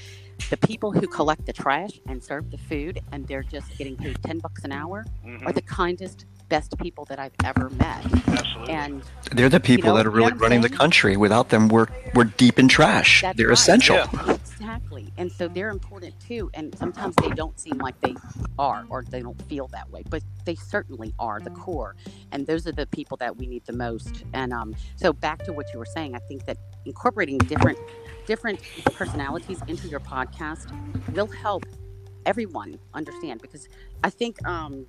the people who collect the trash and serve the food and they're just getting paid 10 bucks an hour Mhm. are the kindest, best people that I've ever met. Absolutely. And they're the people know- that are you know really what running the country without them we're we're deep in trash That's they're right. essential Yeah. Exactly. And so they're important too. And sometimes they don't seem like they are or they don't feel that way, but they certainly are the core. And those are the people that we need the most. And um, so back to what you were saying, I think that incorporating different different personalities into your podcast will help everyone understand because I think um,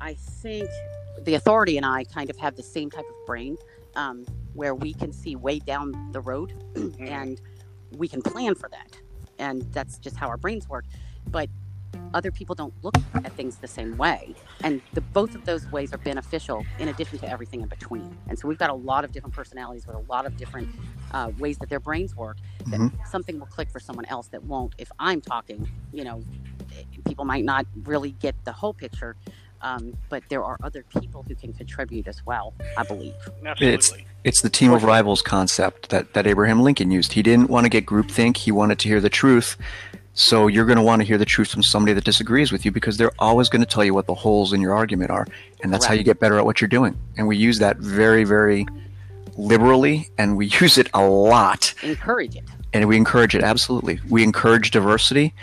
I think the authority and I kind of have the same type of brain um, where we can see way down the road Mhm. and we can plan for that. And that's just how our brains work. But other people don't look at things the same way, and the both of those ways are beneficial in addition to everything in between. And so we've got a lot of different personalities with a lot of different uh, ways that their brains work. That Mhm. something will click for someone else that won't. If I'm talking, you know, people might not really get the whole picture. Um, but there are other people who can contribute as well, I believe. Absolutely. It's the team of rivals concept that, that Abraham Lincoln used. He didn't want to get groupthink. He wanted to hear the truth. So you're going to want to hear the truth from somebody that disagrees with you because they're always going to tell you what the holes in your argument are, and that's how you get better at what you're doing. And we use that very, very liberally, and we use it a lot, Encourage it. and we encourage it absolutely. We encourage diversity,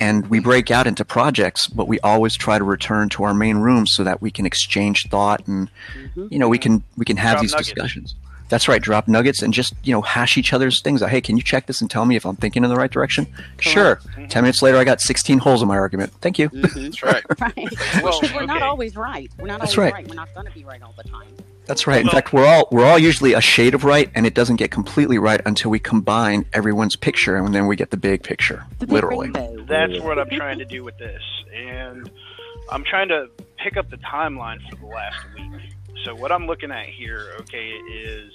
and we break out into projects, but we always try to return to our main room so that we can exchange thought and hmm you know we can we can have Drop these nuggets. discussions that's right drop nuggets and just you know hash each other's things out hey can you check this and tell me if i'm thinking in the right direction sure Mhm. 10 minutes later i got 16 holes in my argument thank you That's right. Right. Well, Because we're not always right. We're not That's always right. We're not going to be right all the time. that's right in Well- fact we're all we're all usually a shade of right and it doesn't get completely right until we combine everyone's picture and then we get the big picture The literally rainbow. That's what I'm trying to do with this. And I'm trying to pick up the timeline for the last week. So what I'm looking at here, okay, is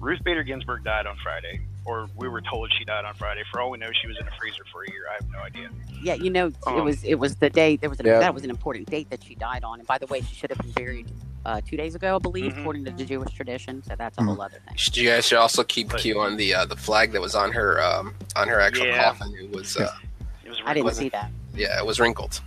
Ruth Bader Ginsburg died on Friday, or we were told she died on Friday. For all we know, she was in a freezer for a year. I have no idea. Yeah, you know, it Um, was it was the day there was an, Yeah. that was an important date that she died on. And by the way, she should have been buried uh, two days ago, I believe, Mhm. according to the Jewish tradition. So that's a Mhm. whole other thing. Should- You guys should also keep But- Q on the uh, the flag that was on her um, on her actual Yeah. coffin. It was uh, It was I didn't see that. yeah, it was wrinkled.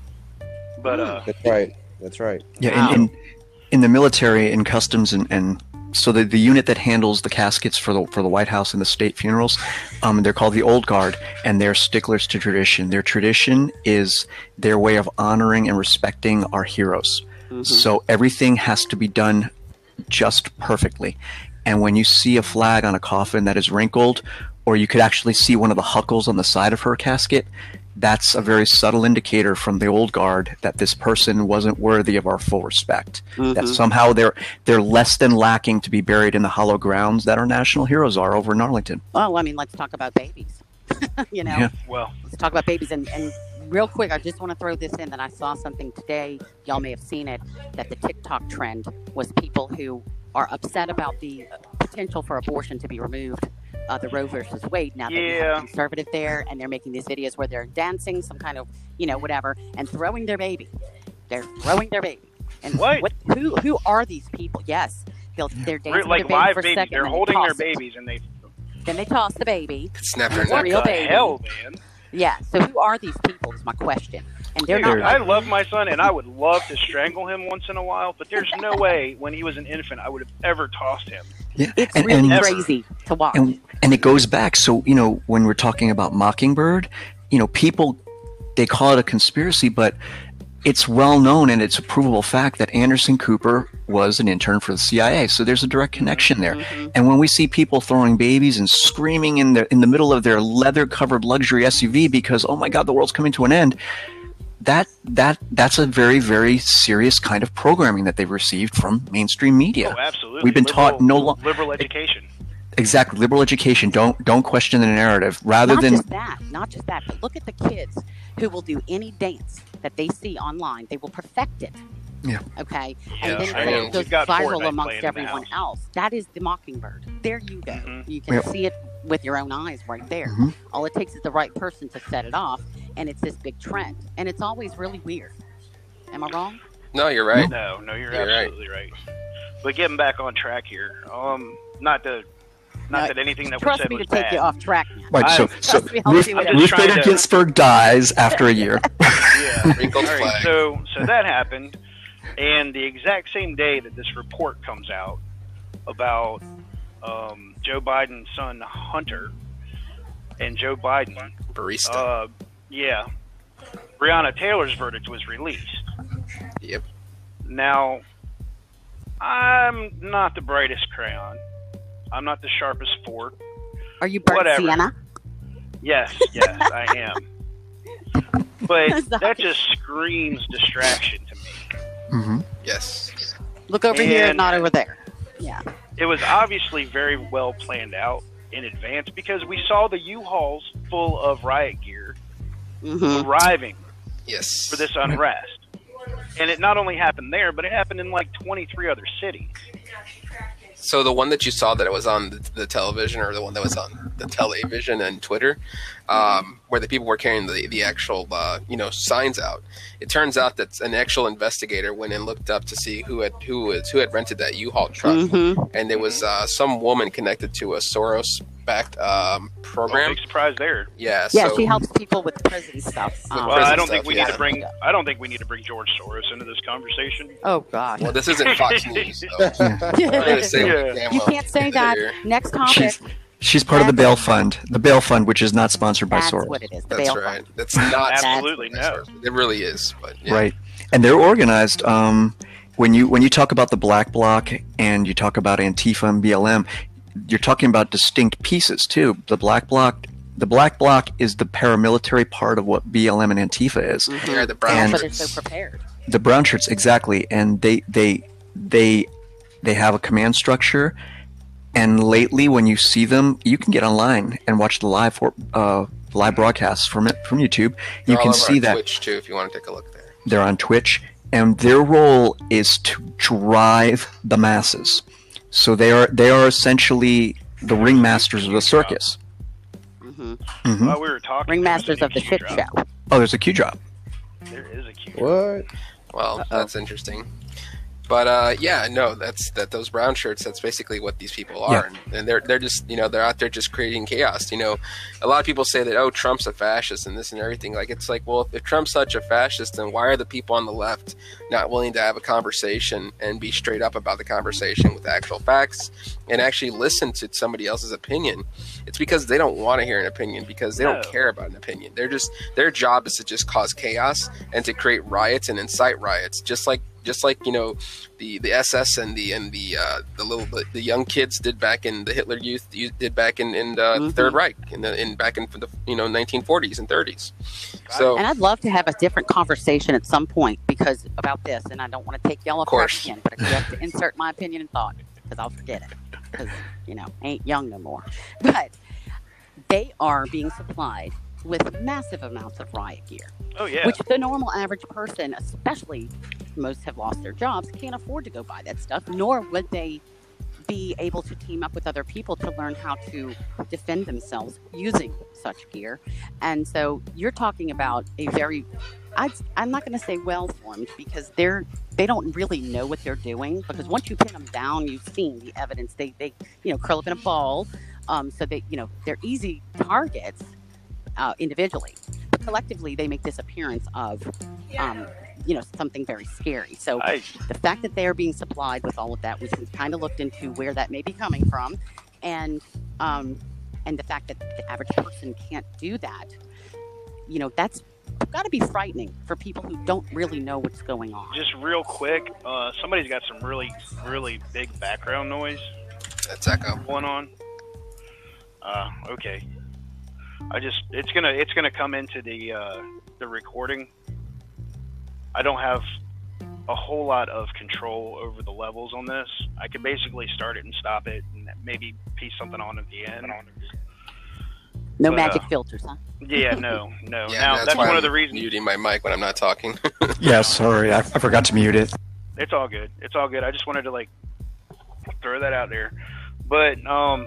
but uh, That's right. That's right. yeah Wow. in, in in the military in customs and, and so the, the unit that handles the caskets for the for the White House and the state funerals, um, they're called the Old Guard, and they're sticklers to tradition. Their tradition is their way of honoring and respecting our heroes. Mhm. So everything has to be done just perfectly. And when you see a flag on a coffin that is wrinkled, or you could actually see one of the huckles on the side of her casket, that's a very subtle indicator from the old guard that this person wasn't worthy of our full respect. That Mhm. somehow they're they're less than lacking to be buried in the hollow grounds that our national heroes are over in Arlington. Well, I mean, let's talk about babies. you know, Yeah. well, let's talk about babies. And, and real quick, I just want to throw this in that I saw something today. Y'all may have seen it. That the TikTok trend was people who are upset about the potential for abortion to be removed. Uh, the Roe versus Wade. Now that we have Yeah. a conservative there, and they're making these videos where they're dancing, some kind of, you know, whatever, and throwing their baby. They're throwing their baby. And What? who who are these people? Yes, they'll they're dancing like with their baby live for a second, they're holding they their toss it. babies, and they Then they toss the baby. Snap her It's a what neck. real the baby. hell, man? Yeah. So who are these people? Is my question. And they're Dude, not. I love my son, and I would love to strangle him once in a while. But there's no way when he was an infant I would have ever tossed him. Yeah, it's and, really and, crazy to watch. and and it goes back. So you know when we're talking about Mockingbird, you know people they call it a conspiracy, but it's well known and it's a provable fact that Anderson Cooper was an intern for the CIA. So there's a direct connection there. Mhm. And when we see people throwing babies and screaming in the in the middle of their leather covered luxury SUV because oh my god the world's coming to an end, that that that's a very very serious kind of programming that they've received from mainstream media. Oh, absolutely. We've been taught no lo- liberal education. Exactly, liberal education. Don't don't question the narrative. Rather not than just that, not just that, but look at the kids who will do any dance that they see online. They will perfect it. Yeah. Okay. Yeah, and then I it mean, goes we've got viral Fortnite amongst playing in the everyone house. else. That is the mockingbird. There you go. Mhm. You can Yep. see it with your own eyes right there. Mhm. All it takes is the right person to set it off, and it's this big trend. And it's always really weird. Am I wrong? No, you're right. No, no, you're, You're absolutely right. But getting back on track here, um, not to, not No, that anything that was Trust said me to was take you off track. Now. right, so so trust me, I'll Ruth, do I'm it. just Ruth Bader to- Ginsburg dies after a year. Yeah. Wrinkled All right, so so that happened, and the exact same day that this report comes out about um, Joe Biden's son Hunter and Joe Biden, Burisma. uh, yeah, Breonna Taylor's verdict was released. yep. Now, I'm not the brightest crayon. I'm not the sharpest fork. Are you burnt Whatever. sienna? Yes, yes, I am. But that just screams distraction to me. hmm Yes. Look over here, not over there. Yeah. it was obviously very well planned out. in advance because we saw the U-Hauls full of riot gear hmm arriving Yes. for this unrest. And it not only happened there, but it happened in like 23 other cities. So the one that you saw that it was on the, the television, or the one that was on the television and Twitter, um, where the people were carrying the the actual uh, you know signs out. It turns out that an actual investigator went and looked up to see who had who was who had rented that U-Haul truck, hmm and there was uh, some woman connected to a Soros backed um, Oh, program. big surprise there. Yeah. Yeah, so, she helps people with prison stuff. Um, Well, I don't think we yeah. need to bring. I don't think we need to bring George Soros into this conversation. oh God. Well, this isn't Fox News. So I'm say Yeah. you can't say that. here. Next topic. She's she's part of the bail fund, the bail fund, which is not sponsored by Soros. That's Soros. what it is. The That's bail right. fund. That's not Absolutely no. It really is, but yeah. Right. And they're organized. Um, when you when you talk about the Black Bloc and you talk about Antifa and BLM, you're talking about distinct pieces too. The Black Bloc, the Black Bloc is the paramilitary part of what BLM and Antifa is. Mhm. They're the brown And- That's why they're shirts. so prepared. The brown shirts, exactly, and they they they they have a command structure. And lately, when you see them, you can get online and watch the live for, uh, live broadcasts from it from YouTube. They're You all can over see on that Twitch too, if you want to take a look there. they're on Twitch, and their role is to drive the masses. So they are they are essentially the ringmasters of the circus. hmm hmm While we were talking, Ringmasters of the shit show. Oh, there's a a Q drop. There is a cute. What? Well, Uh-oh. that's interesting. But uh, yeah, no, that's that those brown shirts. That's basically what these people are, and they're they're just you know they're out there just creating chaos. You know, a lot of people say that oh Trump's a fascist and this and everything. Like it's like well if Trump's such a fascist, then why are the people on the left not willing to have a conversation and be straight up about the conversation with actual facts and actually listen to somebody else's opinion? It's because they don't want to hear an opinion because they don't care about an opinion. They're just their job is to just cause chaos and to create riots and incite riots, just like just like you know the the SS and the and the uh, the little the, the young kids did back in the Hitler Youth you- did back in in the Mhm. Third Reich in the in back in the you know 1940s and 30s. So And I'd love to have a different conversation at some point because about this, and I don't want to take y'all apart course. again, but I have to insert my opinion and thought because I'll forget it because you know ain't young no more. But they are being supplied with massive amounts of riot gear, Oh yeah. which the normal average person, especially most have lost their jobs, can't afford to go buy that stuff, nor would they be able to team up with other people to learn how to defend themselves using such gear. And so you're talking about a very I'd, I'm not going to say well formed because they're they don't really know what they're doing because once you pin them down, you've seen the evidence. They they you know curl up in a ball, um, so they you know they're easy targets uh, individually, but collectively they make this appearance of um, you know something very scary. So I, the fact that they are being supplied with all of that, we've kind of looked into where that may be coming from, and um, and the fact that the average person can't do that, you know, that's got to be frightening for people who don't really know what's going on. just real quick, uh, somebody's got some really, really big background noise that's Echo. going on. Uh, okay. I just it's gonna it's gonna come into the uh, the recording. I don't have a whole lot of control over the levels on this. I could basically start it and stop it, and maybe piece something on at the end. No but, magic uh, filters, huh? Yeah, no, no. Yeah, now that's, that's one I'm of the reasons. muting my mic when I'm not talking. Yeah, sorry, I, I forgot to mute it. It's all good. It's all good. I just wanted to like throw that out there. But um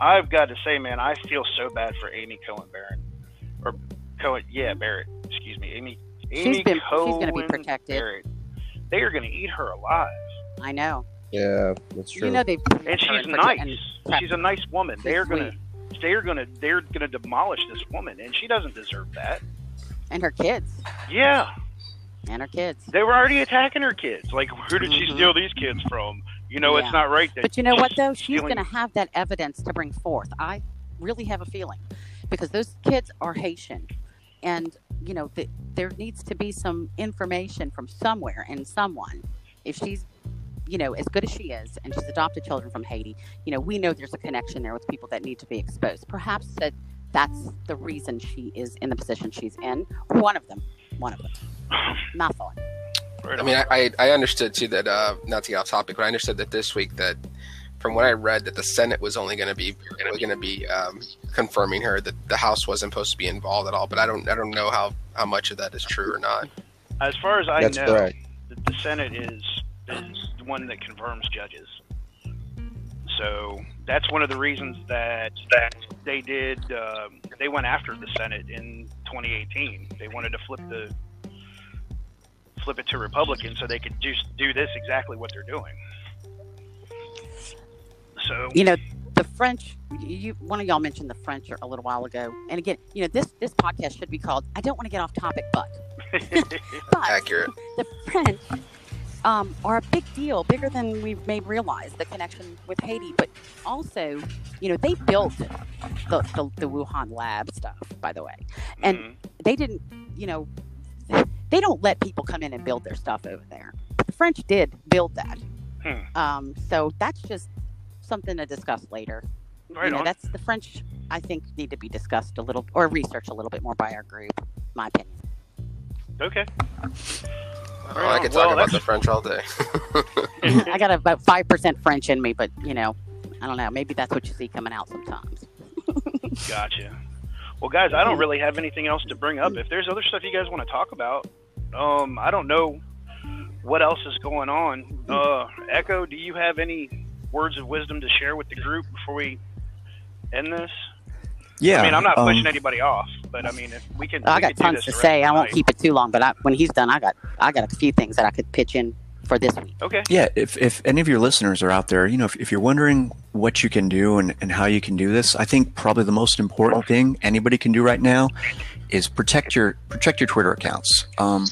I've got to say, man, I feel so bad for Amy Cohen Barrett. Or Coney yeah, Barrett. Excuse me. Amy Amy She's been- she's Coney gonna be protected. Barrett. They are gonna eat her alive. I know. Yeah, that's true. You know they And she's nice. She's a nice woman. They're gonna they're gonna they're gonna demolish this woman and she doesn't deserve that. and her kids Yeah. and her kids. They were already attacking her kids. Like who did she Mhm. steal these kids from? You know, Yeah. it's not right that But you know what though? She's stealing- going to have that evidence to bring forth. I really have a feeling because those kids are Haitian, and you know the, there needs to be some information from somewhere and someone. If she's you know as good as she is, and she's adopted children from Haiti, you know we know there's a connection there with people that need to be exposed. Perhaps that that's the reason she is in the position she's in. One of them. One of them. My thought. I mean. I, I I understood too that uh, not to get off topic, but I understood that this week that from what I read, that the Senate was only going to be going to be um, confirming her that the House wasn't supposed to be involved at all. But I don't I don't know how how much of that is true or not. As far as I That's know, correct. the, the Senate is is the one that confirms judges. So that's one of the reasons that that they did. Um, they went after the Senate in 2018. They wanted to flip the flip it to Republicans so they could just do this exactly what they're doing. So you know the french you one of y'all mentioned the french a little while ago and again you know this this podcast should be called i don't want to get off topic but but Accurate. the french um, are a big deal bigger than we may realize the connection with haiti but also you know they built the, the, the wuhan lab stuff by the way and mhm. they didn't you know they don't let people come in and build their stuff over there but the french did build that Hmm. um, so that's just something to discuss later right you know, on. that's the French. I think need to be discussed a little or researched a little bit more by our group. My opinion. Okay. Oh, I could Well, talk about that's- the French all day. I got about five percent French in me, but you know, I don't know. Maybe that's what you see coming out sometimes. Gotcha. Well, guys, I don't really have anything else to bring up. If there's other stuff you guys want to talk about, um, I don't know what else is going on. Uh, Echo, do you have any words of wisdom to share with the group before we end this? Yeah. I mean, I'm not um, pushing anybody off, but I mean, if we can, I we got tons to say. I won't keep it too long, but I, when he's done, I got I got a few things that I could pitch in for this week. Okay. Yeah, if, if any of your listeners are out there, you know, if, if you're wondering what you can do and, and how you can do this, I think probably the most important thing anybody can do right now is protect your protect your Twitter accounts. Um,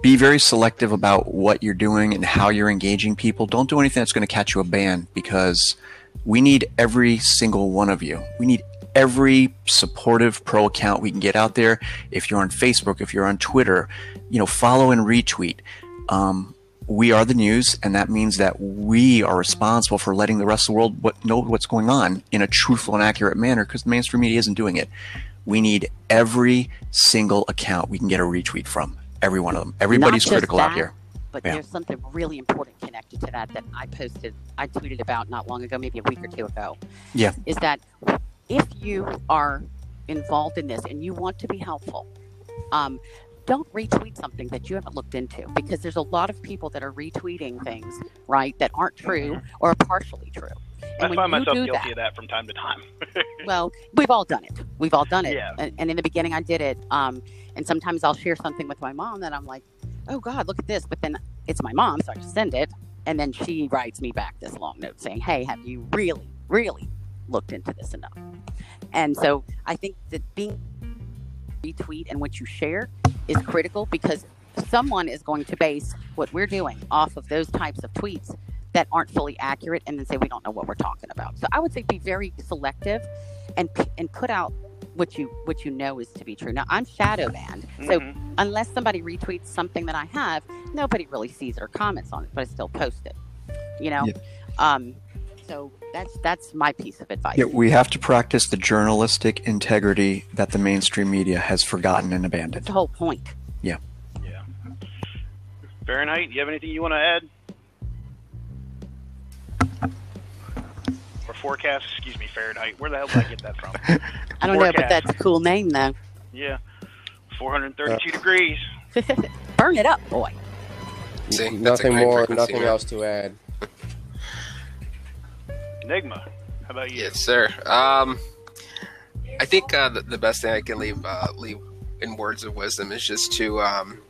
be very selective about what you're doing and how you're engaging people. Don't do anything that's going to catch you a ban because we need every single one of you. We need every supportive pro account we can get out there. If you're on Facebook, if you're on Twitter, you know, follow and retweet. Um, we are the news, and that means that we are responsible for letting the rest of the world what, know what's going on in a truthful and accurate manner because the mainstream media isn't doing it. We need every single account we can get a retweet from. Every one of them. Everybody's critical out here. But Yeah. there's something really important connected to that that I posted, I tweeted about not long ago, maybe a week or two ago. Yeah. Is that if you are involved in this and you want to be helpful, um, don't retweet something that you haven't looked into because there's a lot of people that are retweeting things, right, that aren't true or partially true. I And when find myself guilty that, of that from time to time. well, we've all done it. We've all done it. Yeah. And, and in the beginning, I did it. Um, and sometimes I'll share something with my mom that I'm like, oh God, look at this. But then it's my mom, so I just send it. And then she writes me back this long note saying, hey, have you really, really looked into this enough? And so I think that being retweet and what you share is critical because someone is going to base what we're doing off of those types of tweets that aren't fully accurate and then say we don't know what we're talking about. So I would say be very selective and and put out what you what you know is to be true. Now I'm shadow banned, so Mhm. unless somebody retweets something that I have, nobody really sees it or comments on it, but I still post it. You know, Yeah. um, so that's that's my piece of advice. Yeah, we have to practice the journalistic integrity that the mainstream media has forgotten and abandoned. That's abandoned. the whole point. Yeah. Yeah. Fahrenheit, do you have anything you want to add? Or forecast, excuse me, Fahrenheit. Where the hell did I get that from? I don't know, but that's a cool name though. Yeah. 432 degrees. Burn it up, boy. See, nothing more, nothing man. else to add. Enigma, how about you? Yes, sir. Um, I think uh, the, the best thing I can leave uh, leave in words of wisdom is just to, um,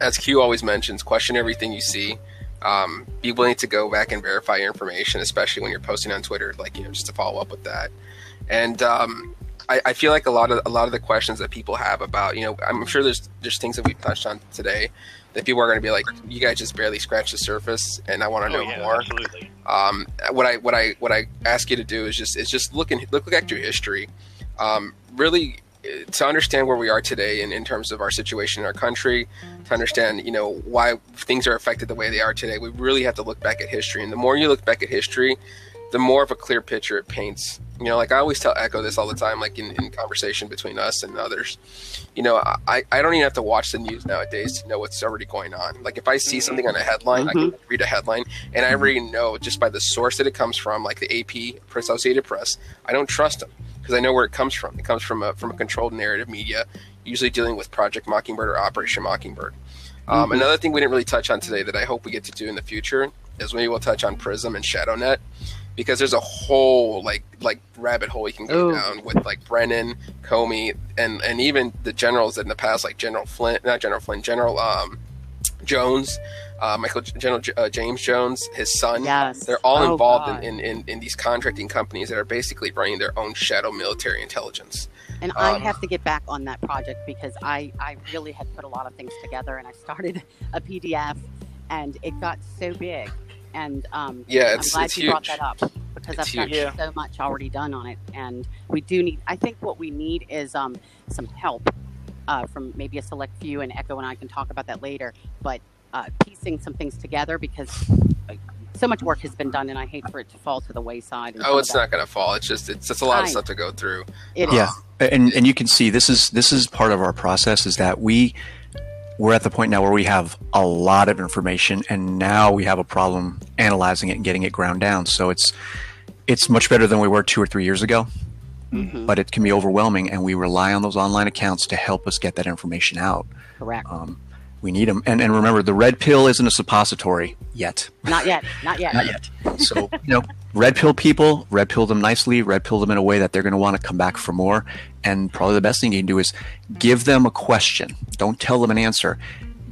as Q always mentions, question everything you see. Um, be willing to go back and verify your information, especially when you're posting on Twitter. Like you know, just to follow up with that. And um, I, I feel like a lot of a lot of the questions that people have about, you know, I'm sure there's there's things that we've touched on today that people are going to be like, you guys just barely scratched the surface, and I want to Oh, know yeah, more absolutely. um, what I what I what I ask you to do is just is just look and look at your history, um, really uh, to understand where we are today in, in terms of our situation in our country, to understand you know why things are affected the way they are today. We really have to look back at history, and the more you look back at history, the more of a clear picture it paints You know, like I always tell Echo this all the time, like in, in conversation between us and others. You know, I, I don't even have to watch the news nowadays to know what's already going on. Like if I see something on a headline, I can read a headline and I already know just by the source that it comes from, like the AP, Associated Press. I don't trust them because I know where it comes from. It comes from a from a controlled narrative media, usually dealing with Project Mockingbird or Operation Mockingbird. Um, Mhm. Another thing we didn't really touch on today that I hope we get to do in the future is maybe we'll touch on Prism and ShadowNet because there's a whole like like rabbit hole you can go Ooh. down with like Brennan, Comey, and and even the generals in the past like General Flynn, not General Flynn, General um, Jones, uh, Michael General uh, James Jones, his son. Yes. They're all Oh, involved in, in, in, these contracting companies that are basically running their own shadow military intelligence. And I Um, have to get back on that project because I, I really had put a lot of things together and I started a PDF and it got so big. And um, Yeah, I'm it's- glad it's you brought huge. that up because It's I've got huge. So much already done on it. And we do need, I think what we need is um, some help uh, from maybe a select few, and Echo and I can talk about that later, but uh, piecing some things together because uh, so much work has been done and I hate for it to fall to the wayside. Oh, it's not going to fall. It's just it's just a lot of I- stuff to go through. It is. Yeah, and and you can see this is this is part of our process is that we we're at the point now where we have a lot of information and now we have a problem analyzing it and getting it ground down. So it's it's much better than we were two or three years ago, Mhm. but it can be overwhelming, and we rely on those online accounts to help us get that information out. Correct. Um, we need them, and and remember, the red pill isn't a suppository yet. Not yet. Not yet. Not yet. So, you know, red pill people, red pill them nicely, red pill them in a way that they're going to want to come back for more. And probably the best thing you can do is give them a question. Don't tell them an answer.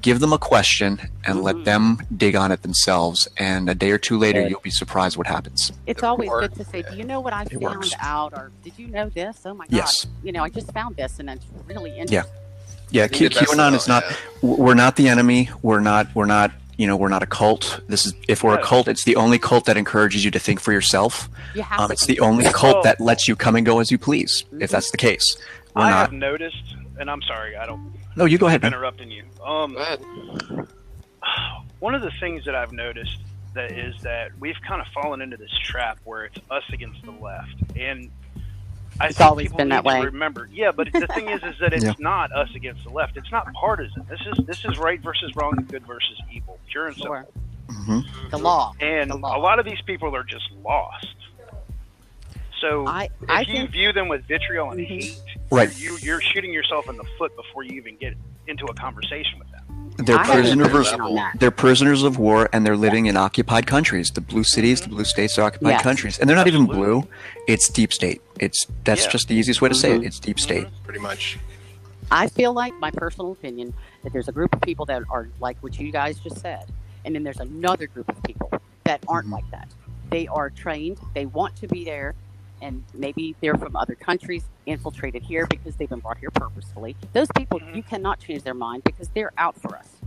Give them a question and let Mhm. them dig on it themselves. And a day or two later, you'll be surprised what happens. It's always works. good to say, "Do you know what I found works. out?" Or "Did you know this?" Oh my god! Yes. You know, I just found this, and it's really interesting. Yeah. Yeah, I Q- QAnon is not. yeah. We're not the enemy. We're not. We're not. You know, we're not a cult. This is if we're a cult, it's the only cult that encourages you to think for yourself. You have Um, it's the only about cult Well- that lets you come and go as you please. If that's the case, we're I not. have noticed, and I'm sorry, I don't No, you go ahead, interrupting you. Um, Go ahead. one of the things that I've noticed that is that we've kind of fallen into this trap where it's us against the left, and I It's think always people been that to way. Remember, yeah, but the thing is, is that it's Yeah. not us against the left. It's not partisan. This is this is right versus wrong, and good versus evil, pure and simple. Sure. hmm The law. And The a lot of these people are just lost. So I if I you think view them with vitriol and Mhm. hate, Right. you, you're shooting yourself in the foot before you even get into a conversation with them. They're I prisoners. opinion on that. They're prisoners of war, and they're living in occupied countries. The blue cities, the blue states are occupied Yes. countries, and they're not even blue. It's deep state. It's that's Yeah. just the easiest way to say Mhm. it. It's deep state. Pretty much. I feel like my personal opinion that there's a group of people that are like what you guys just said, and then there's another group of people that aren't Mhm. like that. They are trained. They want to be there, and maybe they're from other countries, infiltrated here because they've been brought here purposefully. Those people, Mhm. you cannot change their mind because they're out for us.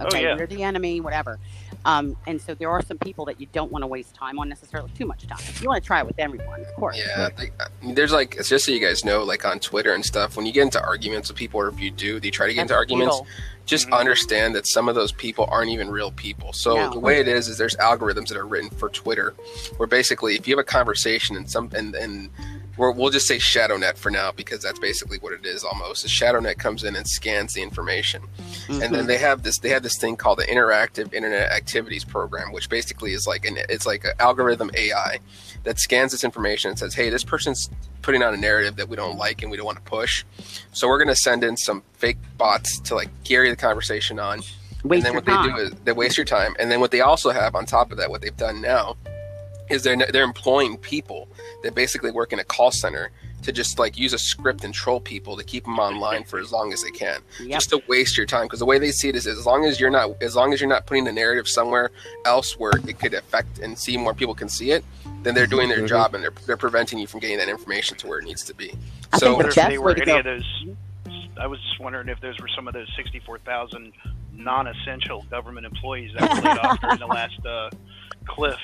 Oh, Okay, yeah. we're the enemy, whatever. Um, and so there are some people that you don't want to waste time on necessarily, too much time. You want to try it with everyone, of course. Yeah, like, I mean, there's like it's just so you guys know, like on Twitter and stuff, when you get into arguments with people, or if you do, they try to get That's into arguments. futile. Just Mhm. understand that some of those people aren't even real people. So No. the way it is is there's algorithms that are written for Twitter, where basically if you have a conversation and some and and we're, we'll just say ShadowNet for now because that's basically what it is almost. The ShadowNet comes in and scans the information and Mhm. then they have this they have this thing called the interactive internet activities program which basically is like an it's like an algorithm ai that scans this information and says hey this person's putting on a narrative that we don't like and we don't want to push so we're going to send in some fake bots to like carry the conversation on Waste and then what time. they do is they waste your time and then what they also have on top of that what they've done now is they're they're employing people that basically work in a call center to just like use a script and troll people to keep them online for as long as they can Yep. just to waste your time because the way they see it is as long as you're not as long as you're not putting the narrative somewhere else where it could affect and see more people can see it then they're doing their Mhm. job and they're, they're preventing you from getting that information to where it needs to be I so think wonder the if best they way were to any go- of those. I was just wondering if those were some of those 64,000 non-essential government employees that were laid off during the last uh, cliff.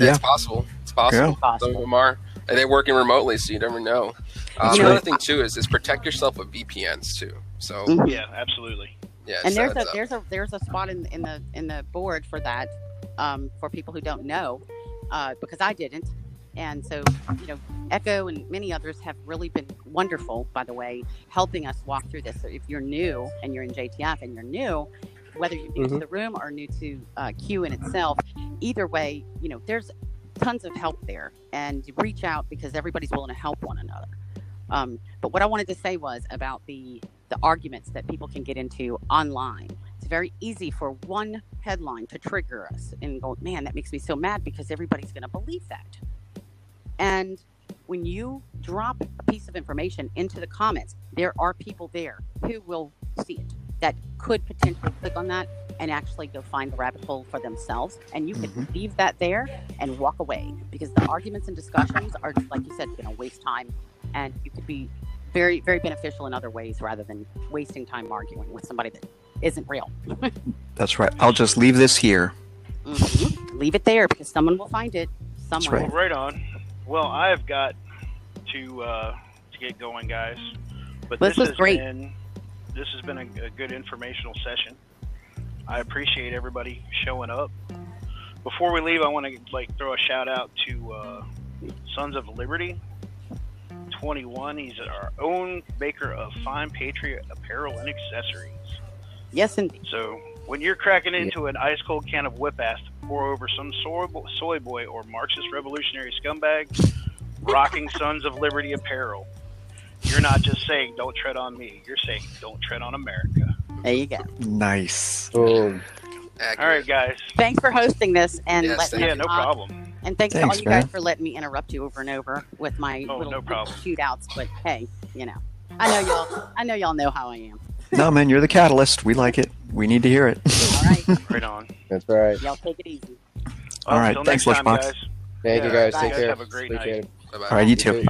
Yeah. it's possible it's possible Yeah. Some of them are and they're working remotely so you never know um, That's another thing too is is protect yourself with vpns too so. Yeah, absolutely. yeah and there's a up. there's a there's a spot in in the in the board for that um, for people who don't know uh, because I didn't And so, you know, Echo and many others have really been wonderful, by the way, helping us walk through this. So if you're new and you're in JTF and you're new, whether you're new to Mhm. the room or new to uh, Q in itself, either way, you know, there's tons of help there. And you reach out because everybody's willing to help one another. Um, but what I wanted to say was about the the arguments that people can get into online. It's very easy for one headline to trigger us and go, man, that makes me so mad because everybody's going to believe that. And when you drop a piece of information into the comments, there are people there who will see it that could potentially click on that and actually go find the rabbit hole for themselves. And you can Mhm. leave that there and walk away because the arguments and discussions are, like you said, going to waste time and you could be very, very beneficial in other ways rather than wasting time arguing with somebody that isn't real. That's right. I'll just leave this here. Mhm. Leave it there because someone will find it. Someone. right. Well, right on. Well, I've got to uh, to get going, guys. But This this, was has great. been this has been a, a good informational session. I appreciate everybody showing up. Before we leave, I want to like throw a shout out to uh, Sons of Liberty. 21. He's our own maker of fine Patriot apparel and accessories. Yes, indeed. So when you're cracking into an ice cold can of whip ass to pour over some soy, bo- soy boy or Marxist revolutionary scumbag, rocking Sons of Liberty apparel, you're not just saying "Don't tread on me." You're saying "Don't tread on America." There you go. Nice. Boom. Accurate. All right, guys. Thanks for hosting this and Yes, letting Yeah, no talk. problem. And thanks, to all you guys for letting me interrupt you over and over with my Oh, little, no problem. little shootouts. But hey, you know, I know y'all. I know y'all know how I am. No, man, you're the catalyst. We like it. We need to hear it. All right, Right on. That's right. y'all take it easy. All right, thanks, next Lunchbox. guys. Thank you guys. bye. Take Guys care. have a great Appreciate night. Bye-bye. All right, you You too. too.